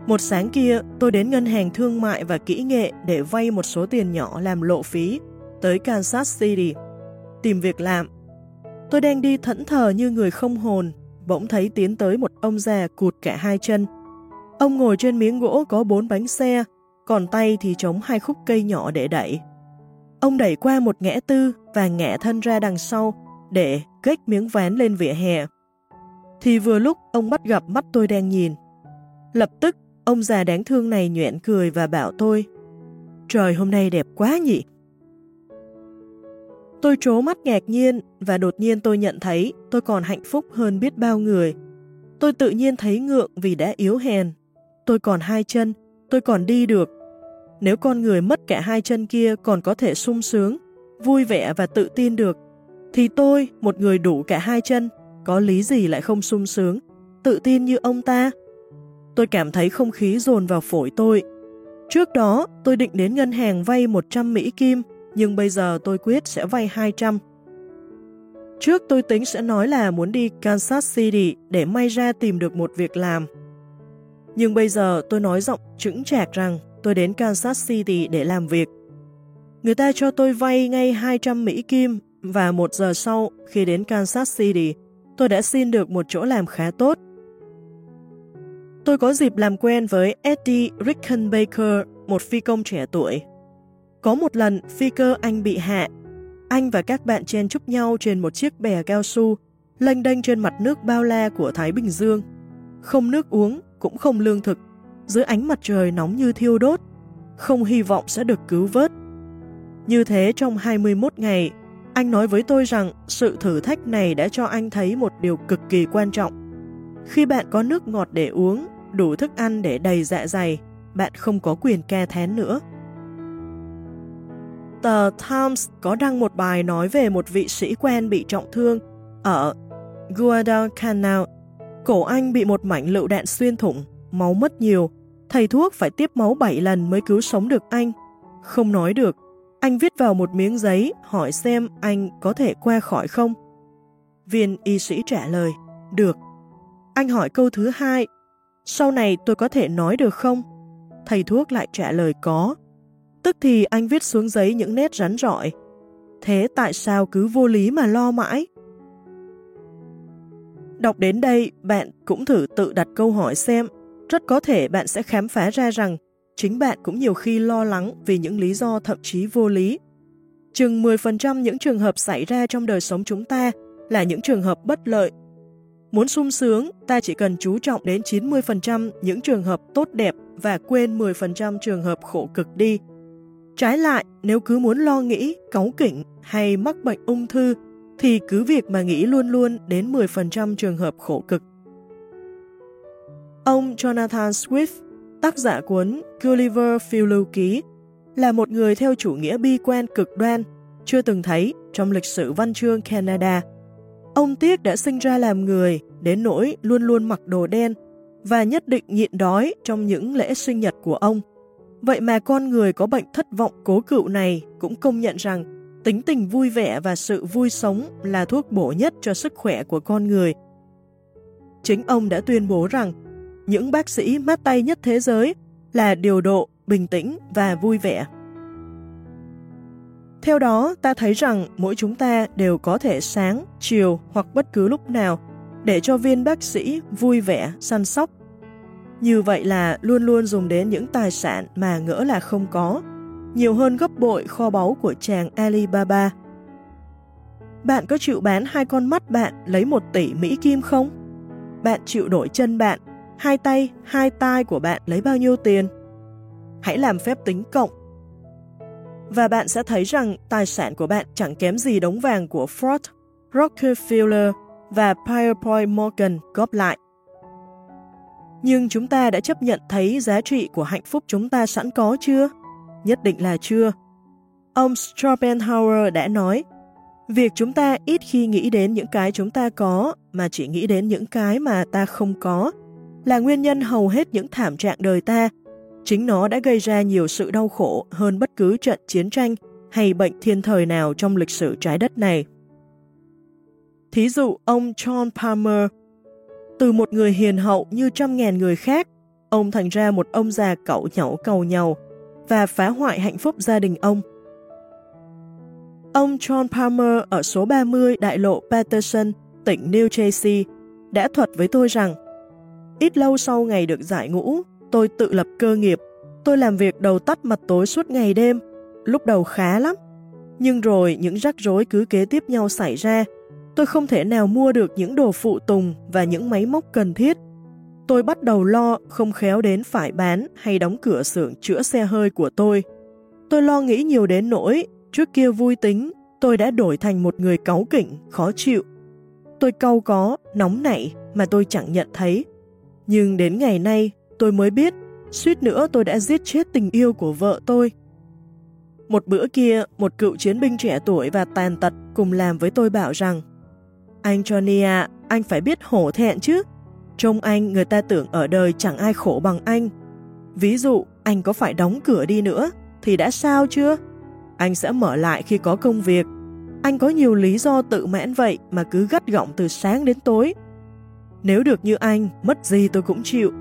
Một sáng kia, tôi đến ngân hàng thương mại và kỹ nghệ để vay một số tiền nhỏ làm lộ phí tới Kansas City, tìm việc làm. Tôi đang đi thẫn thờ như người không hồn, bỗng thấy tiến tới một ông già cụt cả hai chân. Ông ngồi trên miếng gỗ có bốn bánh xe, còn tay thì chống hai khúc cây nhỏ để đẩy. Ông đẩy qua một ngã tư và ngã thân ra đằng sau để kếch miếng ván lên vỉa hè. Thì vừa lúc ông bắt gặp mắt tôi đang nhìn. Lập tức, ông già đáng thương này nhoẹn cười và bảo tôi Trời hôm nay đẹp quá nhỉ? Tôi trố mắt ngạc nhiên và đột nhiên tôi nhận thấy tôi còn hạnh phúc hơn biết bao người. Tôi tự nhiên thấy ngượng vì đã yếu hèn. Tôi còn hai chân, tôi còn đi được. Nếu con người mất cả hai chân kia còn có thể sung sướng, vui vẻ và tự tin được, thì tôi, một người đủ cả hai chân, có lý gì lại không sung sướng, tự tin như ông ta? Tôi cảm thấy không khí dồn vào phổi tôi. Trước đó, tôi định đến ngân hàng vay 100 Mỹ Kim nhưng bây giờ tôi quyết sẽ vay 200. Trước tôi tính sẽ nói là muốn đi Kansas City để may ra tìm được một việc làm. Nhưng bây giờ tôi nói giọng chững chạc rằng tôi đến Kansas City để làm việc. Người ta cho tôi vay ngay 200 Mỹ Kim và một giờ sau khi đến Kansas City, tôi đã xin được một chỗ làm khá tốt. Tôi có dịp làm quen với Eddie Rickenbacker, một phi công trẻ tuổi có một lần phi cơ anh bị hạ. Anh và các bạn chen chúc nhau trên một chiếc bè cao su, lênh đênh trên mặt nước bao la của Thái Bình Dương. Không nước uống, cũng không lương thực. dưới ánh mặt trời nóng như thiêu đốt, không hy vọng sẽ được cứu vớt. Như thế trong 21 ngày, anh nói với tôi rằng sự thử thách này đã cho anh thấy một điều cực kỳ quan trọng. Khi bạn có nước ngọt để uống, đủ thức ăn để đầy dạ dày, bạn không có quyền ca thén nữa. Tờ Times có đăng một bài nói về một vị sĩ quen bị trọng thương ở Guadalcanal. Cổ anh bị một mảnh lựu đạn xuyên thủng, máu mất nhiều. Thầy thuốc phải tiếp máu 7 lần mới cứu sống được anh. Không nói được, anh viết vào một miếng giấy hỏi xem anh có thể qua khỏi không. Viên y sĩ trả lời, được. Anh hỏi câu thứ hai, sau này tôi có thể nói được không? Thầy thuốc lại trả lời có. Tức thì anh viết xuống giấy những nét rắn rọi. Thế tại sao cứ vô lý mà lo mãi? Đọc đến đây, bạn cũng thử tự đặt câu hỏi xem. Rất có thể bạn sẽ khám phá ra rằng chính bạn cũng nhiều khi lo lắng vì những lý do thậm chí vô lý. Chừng 10% những trường hợp xảy ra trong đời sống chúng ta là những trường hợp bất lợi. Muốn sung sướng, ta chỉ cần chú trọng đến 90% những trường hợp tốt đẹp và quên 10% trường hợp khổ cực đi. Trái lại, nếu cứ muốn lo nghĩ, cáu kỉnh hay mắc bệnh ung thư, thì cứ việc mà nghĩ luôn luôn đến 10% trường hợp khổ cực. Ông Jonathan Swift, tác giả cuốn Gulliver phiêu lưu ký, là một người theo chủ nghĩa bi quan cực đoan, chưa từng thấy trong lịch sử văn chương Canada. Ông tiếc đã sinh ra làm người, đến nỗi luôn luôn mặc đồ đen, và nhất định nhịn đói trong những lễ sinh nhật của ông. Vậy mà con người có bệnh thất vọng cố cựu này cũng công nhận rằng tính tình vui vẻ và sự vui sống là thuốc bổ nhất cho sức khỏe của con người. Chính ông đã tuyên bố rằng những bác sĩ mát tay nhất thế giới là điều độ, bình tĩnh và vui vẻ. Theo đó, ta thấy rằng mỗi chúng ta đều có thể sáng, chiều hoặc bất cứ lúc nào để cho viên bác sĩ vui vẻ, săn sóc như vậy là luôn luôn dùng đến những tài sản mà ngỡ là không có, nhiều hơn gấp bội kho báu của chàng Alibaba. Bạn có chịu bán hai con mắt bạn lấy một tỷ Mỹ Kim không? Bạn chịu đổi chân bạn, hai tay, hai tai của bạn lấy bao nhiêu tiền? Hãy làm phép tính cộng. Và bạn sẽ thấy rằng tài sản của bạn chẳng kém gì đống vàng của Ford, Rockefeller và Pierpont Morgan góp lại. Nhưng chúng ta đã chấp nhận thấy giá trị của hạnh phúc chúng ta sẵn có chưa? Nhất định là chưa. Ông Schopenhauer đã nói, việc chúng ta ít khi nghĩ đến những cái chúng ta có mà chỉ nghĩ đến những cái mà ta không có là nguyên nhân hầu hết những thảm trạng đời ta. Chính nó đã gây ra nhiều sự đau khổ hơn bất cứ trận chiến tranh hay bệnh thiên thời nào trong lịch sử trái đất này. Thí dụ ông John Palmer từ một người hiền hậu như trăm ngàn người khác, ông thành ra một ông già cậu nhậu cầu nhau và phá hoại hạnh phúc gia đình ông. Ông John Palmer ở số 30 đại lộ Patterson, tỉnh New Jersey, đã thuật với tôi rằng ít lâu sau ngày được giải ngũ, tôi tự lập cơ nghiệp, tôi làm việc đầu tắt mặt tối suốt ngày đêm, lúc đầu khá lắm. Nhưng rồi những rắc rối cứ kế tiếp nhau xảy ra, Tôi không thể nào mua được những đồ phụ tùng và những máy móc cần thiết. Tôi bắt đầu lo không khéo đến phải bán hay đóng cửa xưởng chữa xe hơi của tôi. Tôi lo nghĩ nhiều đến nỗi, trước kia vui tính, tôi đã đổi thành một người cáu kỉnh, khó chịu. Tôi cau có, nóng nảy mà tôi chẳng nhận thấy. Nhưng đến ngày nay, tôi mới biết, suýt nữa tôi đã giết chết tình yêu của vợ tôi. Một bữa kia, một cựu chiến binh trẻ tuổi và tàn tật cùng làm với tôi bảo rằng anh Johnny à, anh phải biết hổ thẹn chứ. Trông anh người ta tưởng ở đời chẳng ai khổ bằng anh. Ví dụ, anh có phải đóng cửa đi nữa, thì đã sao chưa? Anh sẽ mở lại khi có công việc. Anh có nhiều lý do tự mãn vậy mà cứ gắt gỏng từ sáng đến tối. Nếu được như anh, mất gì tôi cũng chịu.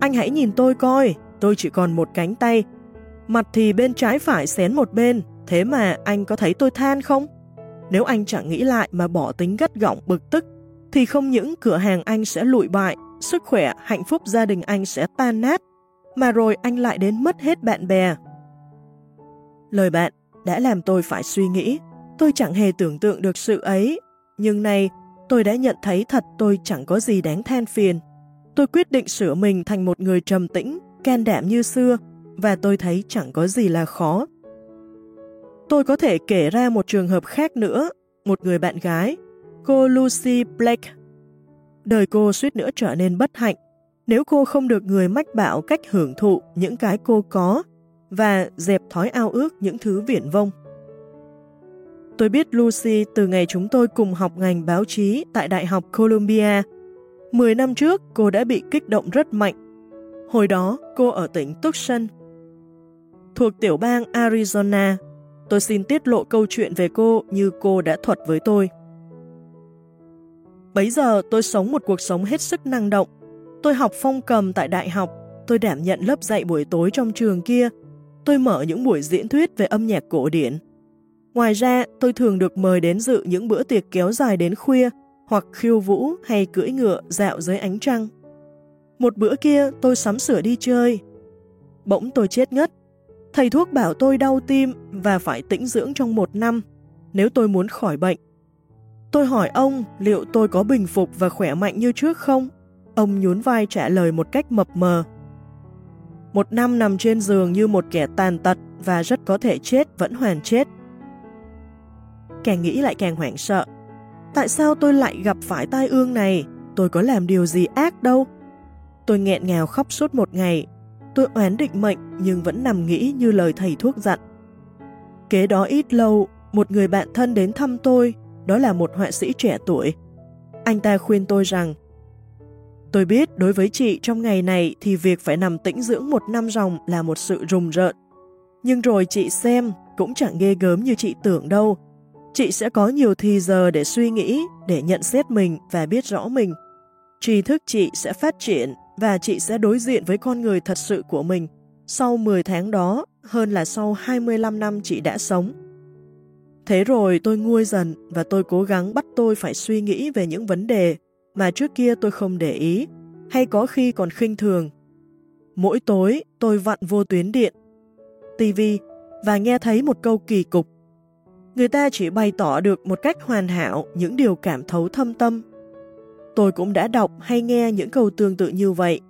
Anh hãy nhìn tôi coi, tôi chỉ còn một cánh tay. Mặt thì bên trái phải xén một bên, thế mà anh có thấy tôi than không? Nếu anh chẳng nghĩ lại mà bỏ tính gắt gỏng bực tức, thì không những cửa hàng anh sẽ lụi bại, sức khỏe, hạnh phúc gia đình anh sẽ tan nát, mà rồi anh lại đến mất hết bạn bè. Lời bạn đã làm tôi phải suy nghĩ, tôi chẳng hề tưởng tượng được sự ấy, nhưng nay tôi đã nhận thấy thật tôi chẳng có gì đáng than phiền. Tôi quyết định sửa mình thành một người trầm tĩnh, can đảm như xưa, và tôi thấy chẳng có gì là khó. Tôi có thể kể ra một trường hợp khác nữa, một người bạn gái, cô Lucy Blake. Đời cô suýt nữa trở nên bất hạnh nếu cô không được người mách bảo cách hưởng thụ những cái cô có và dẹp thói ao ước những thứ viển vông. Tôi biết Lucy từ ngày chúng tôi cùng học ngành báo chí tại Đại học Columbia. Mười năm trước, cô đã bị kích động rất mạnh. Hồi đó, cô ở tỉnh Tucson, thuộc tiểu bang Arizona. Tôi xin tiết lộ câu chuyện về cô như cô đã thuật với tôi. Bấy giờ tôi sống một cuộc sống hết sức năng động. Tôi học phong cầm tại đại học, tôi đảm nhận lớp dạy buổi tối trong trường kia, tôi mở những buổi diễn thuyết về âm nhạc cổ điển. Ngoài ra, tôi thường được mời đến dự những bữa tiệc kéo dài đến khuya, hoặc khiêu vũ hay cưỡi ngựa dạo dưới ánh trăng. Một bữa kia tôi sắm sửa đi chơi. Bỗng tôi chết ngất. Thầy thuốc bảo tôi đau tim và phải tĩnh dưỡng trong một năm, nếu tôi muốn khỏi bệnh. Tôi hỏi ông liệu tôi có bình phục và khỏe mạnh như trước không? Ông nhún vai trả lời một cách mập mờ. Một năm nằm trên giường như một kẻ tàn tật và rất có thể chết, vẫn hoàn chết. Càng nghĩ lại càng hoảng sợ. Tại sao tôi lại gặp phải tai ương này? Tôi có làm điều gì ác đâu. Tôi nghẹn ngào khóc suốt một ngày. Tôi oán định mệnh nhưng vẫn nằm nghĩ như lời thầy thuốc dặn. Kế đó ít lâu, một người bạn thân đến thăm tôi, đó là một họa sĩ trẻ tuổi. Anh ta khuyên tôi rằng Tôi biết đối với chị trong ngày này thì việc phải nằm tĩnh dưỡng một năm ròng là một sự rùng rợn. Nhưng rồi chị xem cũng chẳng ghê gớm như chị tưởng đâu. Chị sẽ có nhiều thì giờ để suy nghĩ, để nhận xét mình và biết rõ mình. Tri thức chị sẽ phát triển và chị sẽ đối diện với con người thật sự của mình sau 10 tháng đó hơn là sau 25 năm chị đã sống. Thế rồi tôi nguôi dần và tôi cố gắng bắt tôi phải suy nghĩ về những vấn đề mà trước kia tôi không để ý, hay có khi còn khinh thường. Mỗi tối tôi vặn vô tuyến điện, TV và nghe thấy một câu kỳ cục. Người ta chỉ bày tỏ được một cách hoàn hảo những điều cảm thấu thâm tâm. Tôi cũng đã đọc hay nghe những câu tương tự như vậy,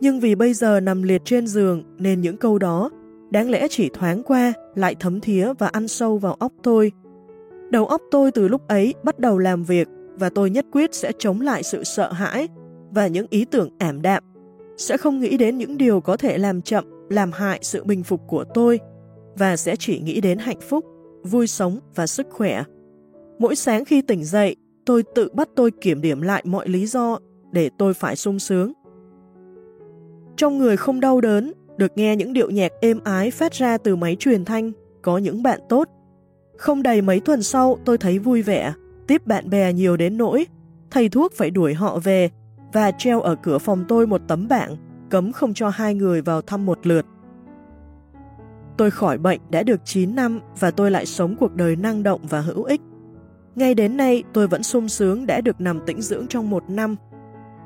nhưng vì bây giờ nằm liệt trên giường nên những câu đó đáng lẽ chỉ thoáng qua lại thấm thía và ăn sâu vào óc tôi. Đầu óc tôi từ lúc ấy bắt đầu làm việc và tôi nhất quyết sẽ chống lại sự sợ hãi và những ý tưởng ảm đạm, sẽ không nghĩ đến những điều có thể làm chậm, làm hại sự bình phục của tôi và sẽ chỉ nghĩ đến hạnh phúc, vui sống và sức khỏe. Mỗi sáng khi tỉnh dậy, tôi tự bắt tôi kiểm điểm lại mọi lý do để tôi phải sung sướng. Trong người không đau đớn, được nghe những điệu nhạc êm ái phát ra từ máy truyền thanh, có những bạn tốt. Không đầy mấy tuần sau tôi thấy vui vẻ, tiếp bạn bè nhiều đến nỗi, thầy thuốc phải đuổi họ về và treo ở cửa phòng tôi một tấm bảng cấm không cho hai người vào thăm một lượt. Tôi khỏi bệnh đã được 9 năm và tôi lại sống cuộc đời năng động và hữu ích. Ngay đến nay tôi vẫn sung sướng đã được nằm tĩnh dưỡng trong một năm.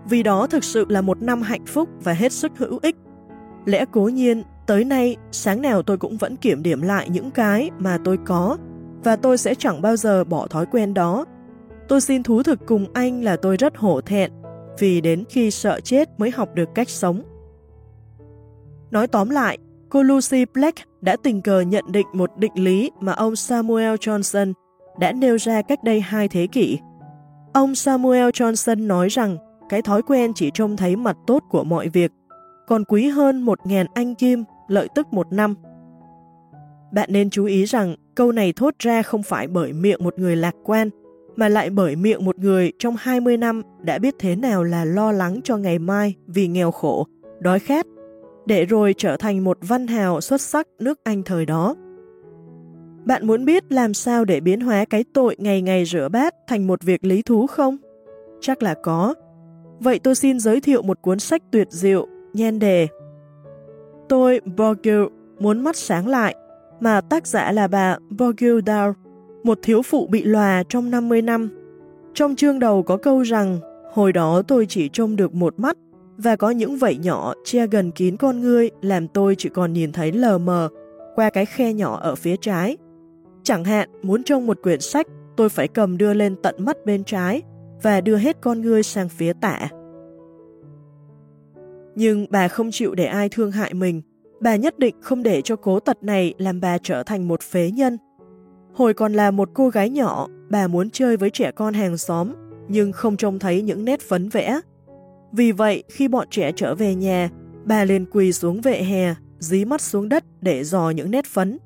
Vì đó thực sự là một năm hạnh phúc và hết sức hữu ích. Lẽ cố nhiên, tới nay, sáng nào tôi cũng vẫn kiểm điểm lại những cái mà tôi có và tôi sẽ chẳng bao giờ bỏ thói quen đó. Tôi xin thú thực cùng anh là tôi rất hổ thẹn, vì đến khi sợ chết mới học được cách sống. Nói tóm lại, cô Lucy Black đã tình cờ nhận định một định lý mà ông Samuel Johnson đã nêu ra cách đây hai thế kỷ. Ông Samuel Johnson nói rằng cái thói quen chỉ trông thấy mặt tốt của mọi việc, còn quý hơn một ngàn anh kim lợi tức một năm. Bạn nên chú ý rằng câu này thốt ra không phải bởi miệng một người lạc quan, mà lại bởi miệng một người trong 20 năm đã biết thế nào là lo lắng cho ngày mai vì nghèo khổ, đói khát, để rồi trở thành một văn hào xuất sắc nước Anh thời đó. Bạn muốn biết làm sao để biến hóa cái tội ngày ngày rửa bát thành một việc lý thú không? Chắc là có. Vậy tôi xin giới thiệu một cuốn sách tuyệt diệu, nhan đề. Tôi, Borgil, muốn mắt sáng lại, mà tác giả là bà Borgil Dow, một thiếu phụ bị lòa trong 50 năm. Trong chương đầu có câu rằng, hồi đó tôi chỉ trông được một mắt và có những vảy nhỏ che gần kín con ngươi làm tôi chỉ còn nhìn thấy lờ mờ qua cái khe nhỏ ở phía trái. Chẳng hạn, muốn trông một quyển sách, tôi phải cầm đưa lên tận mắt bên trái và đưa hết con ngươi sang phía tả. Nhưng bà không chịu để ai thương hại mình. Bà nhất định không để cho cố tật này làm bà trở thành một phế nhân. Hồi còn là một cô gái nhỏ, bà muốn chơi với trẻ con hàng xóm, nhưng không trông thấy những nét phấn vẽ. Vì vậy, khi bọn trẻ trở về nhà, bà liền quỳ xuống vệ hè, dí mắt xuống đất để dò những nét phấn.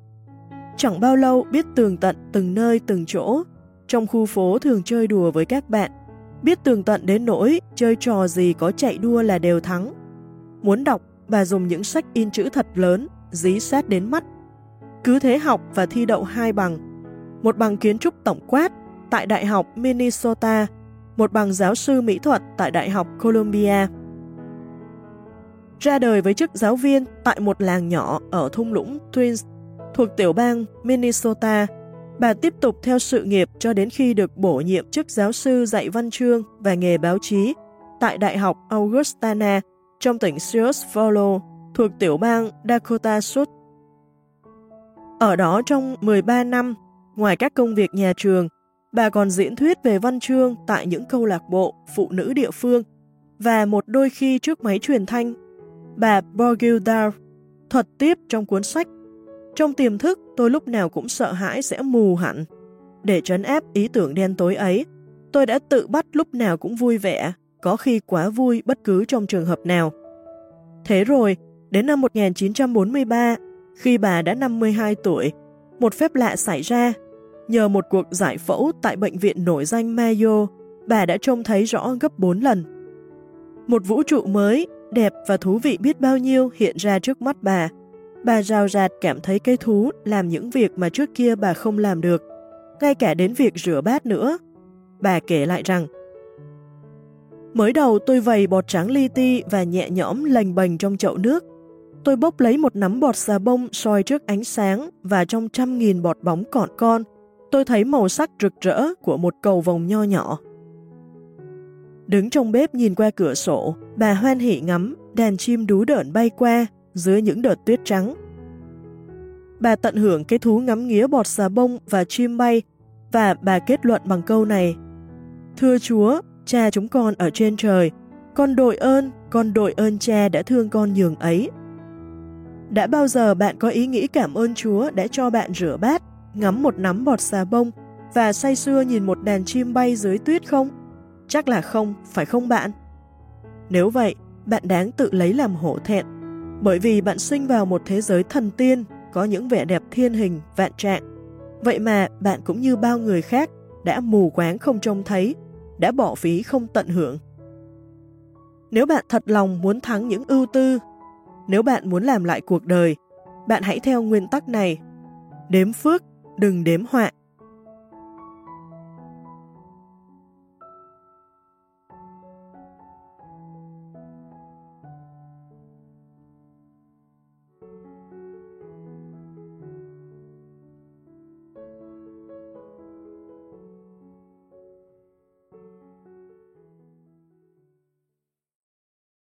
Chẳng bao lâu biết tường tận từng nơi từng chỗ, trong khu phố thường chơi đùa với các bạn, biết tường tận đến nỗi chơi trò gì có chạy đua là đều thắng. Muốn đọc, bà dùng những sách in chữ thật lớn, dí sát đến mắt. Cứ thế học và thi đậu hai bằng. Một bằng kiến trúc tổng quát tại Đại học Minnesota, một bằng giáo sư mỹ thuật tại Đại học Columbia. Ra đời với chức giáo viên tại một làng nhỏ ở thung lũng Twins thuộc tiểu bang Minnesota, bà tiếp tục theo sự nghiệp cho đến khi được bổ nhiệm chức giáo sư dạy văn chương và nghề báo chí tại Đại học Augustana trong tỉnh Sioux Falls thuộc tiểu bang Dakota Sud. Ở đó trong 13 năm, ngoài các công việc nhà trường, bà còn diễn thuyết về văn chương tại những câu lạc bộ phụ nữ địa phương và một đôi khi trước máy truyền thanh. Bà Borgildar thuật tiếp trong cuốn sách trong tiềm thức tôi lúc nào cũng sợ hãi sẽ mù hẳn. Để trấn áp ý tưởng đen tối ấy, tôi đã tự bắt lúc nào cũng vui vẻ, có khi quá vui bất cứ trong trường hợp nào. Thế rồi, đến năm 1943, khi bà đã 52 tuổi, một phép lạ xảy ra. Nhờ một cuộc giải phẫu tại bệnh viện nổi danh Mayo, bà đã trông thấy rõ gấp 4 lần. Một vũ trụ mới, đẹp và thú vị biết bao nhiêu hiện ra trước mắt bà. Bà rào rạt cảm thấy cây thú làm những việc mà trước kia bà không làm được, ngay cả đến việc rửa bát nữa. Bà kể lại rằng, Mới đầu tôi vầy bọt trắng li ti và nhẹ nhõm lành bành trong chậu nước. Tôi bốc lấy một nắm bọt xà bông soi trước ánh sáng và trong trăm nghìn bọt bóng cọn con, tôi thấy màu sắc rực rỡ của một cầu vòng nho nhỏ. Đứng trong bếp nhìn qua cửa sổ, bà hoan hỉ ngắm đàn chim đú đợn bay qua dưới những đợt tuyết trắng. Bà tận hưởng cái thú ngắm nghía bọt xà bông và chim bay và bà kết luận bằng câu này Thưa Chúa, cha chúng con ở trên trời, con đội ơn, con đội ơn cha đã thương con nhường ấy. Đã bao giờ bạn có ý nghĩ cảm ơn Chúa đã cho bạn rửa bát, ngắm một nắm bọt xà bông và say sưa nhìn một đàn chim bay dưới tuyết không? Chắc là không, phải không bạn? Nếu vậy, bạn đáng tự lấy làm hổ thẹn, bởi vì bạn sinh vào một thế giới thần tiên có những vẻ đẹp thiên hình, vạn trạng. Vậy mà bạn cũng như bao người khác đã mù quáng không trông thấy đã bỏ phí không tận hưởng. Nếu bạn thật lòng muốn thắng những ưu tư, nếu bạn muốn làm lại cuộc đời, bạn hãy theo nguyên tắc này. Đếm phước, đừng đếm họa.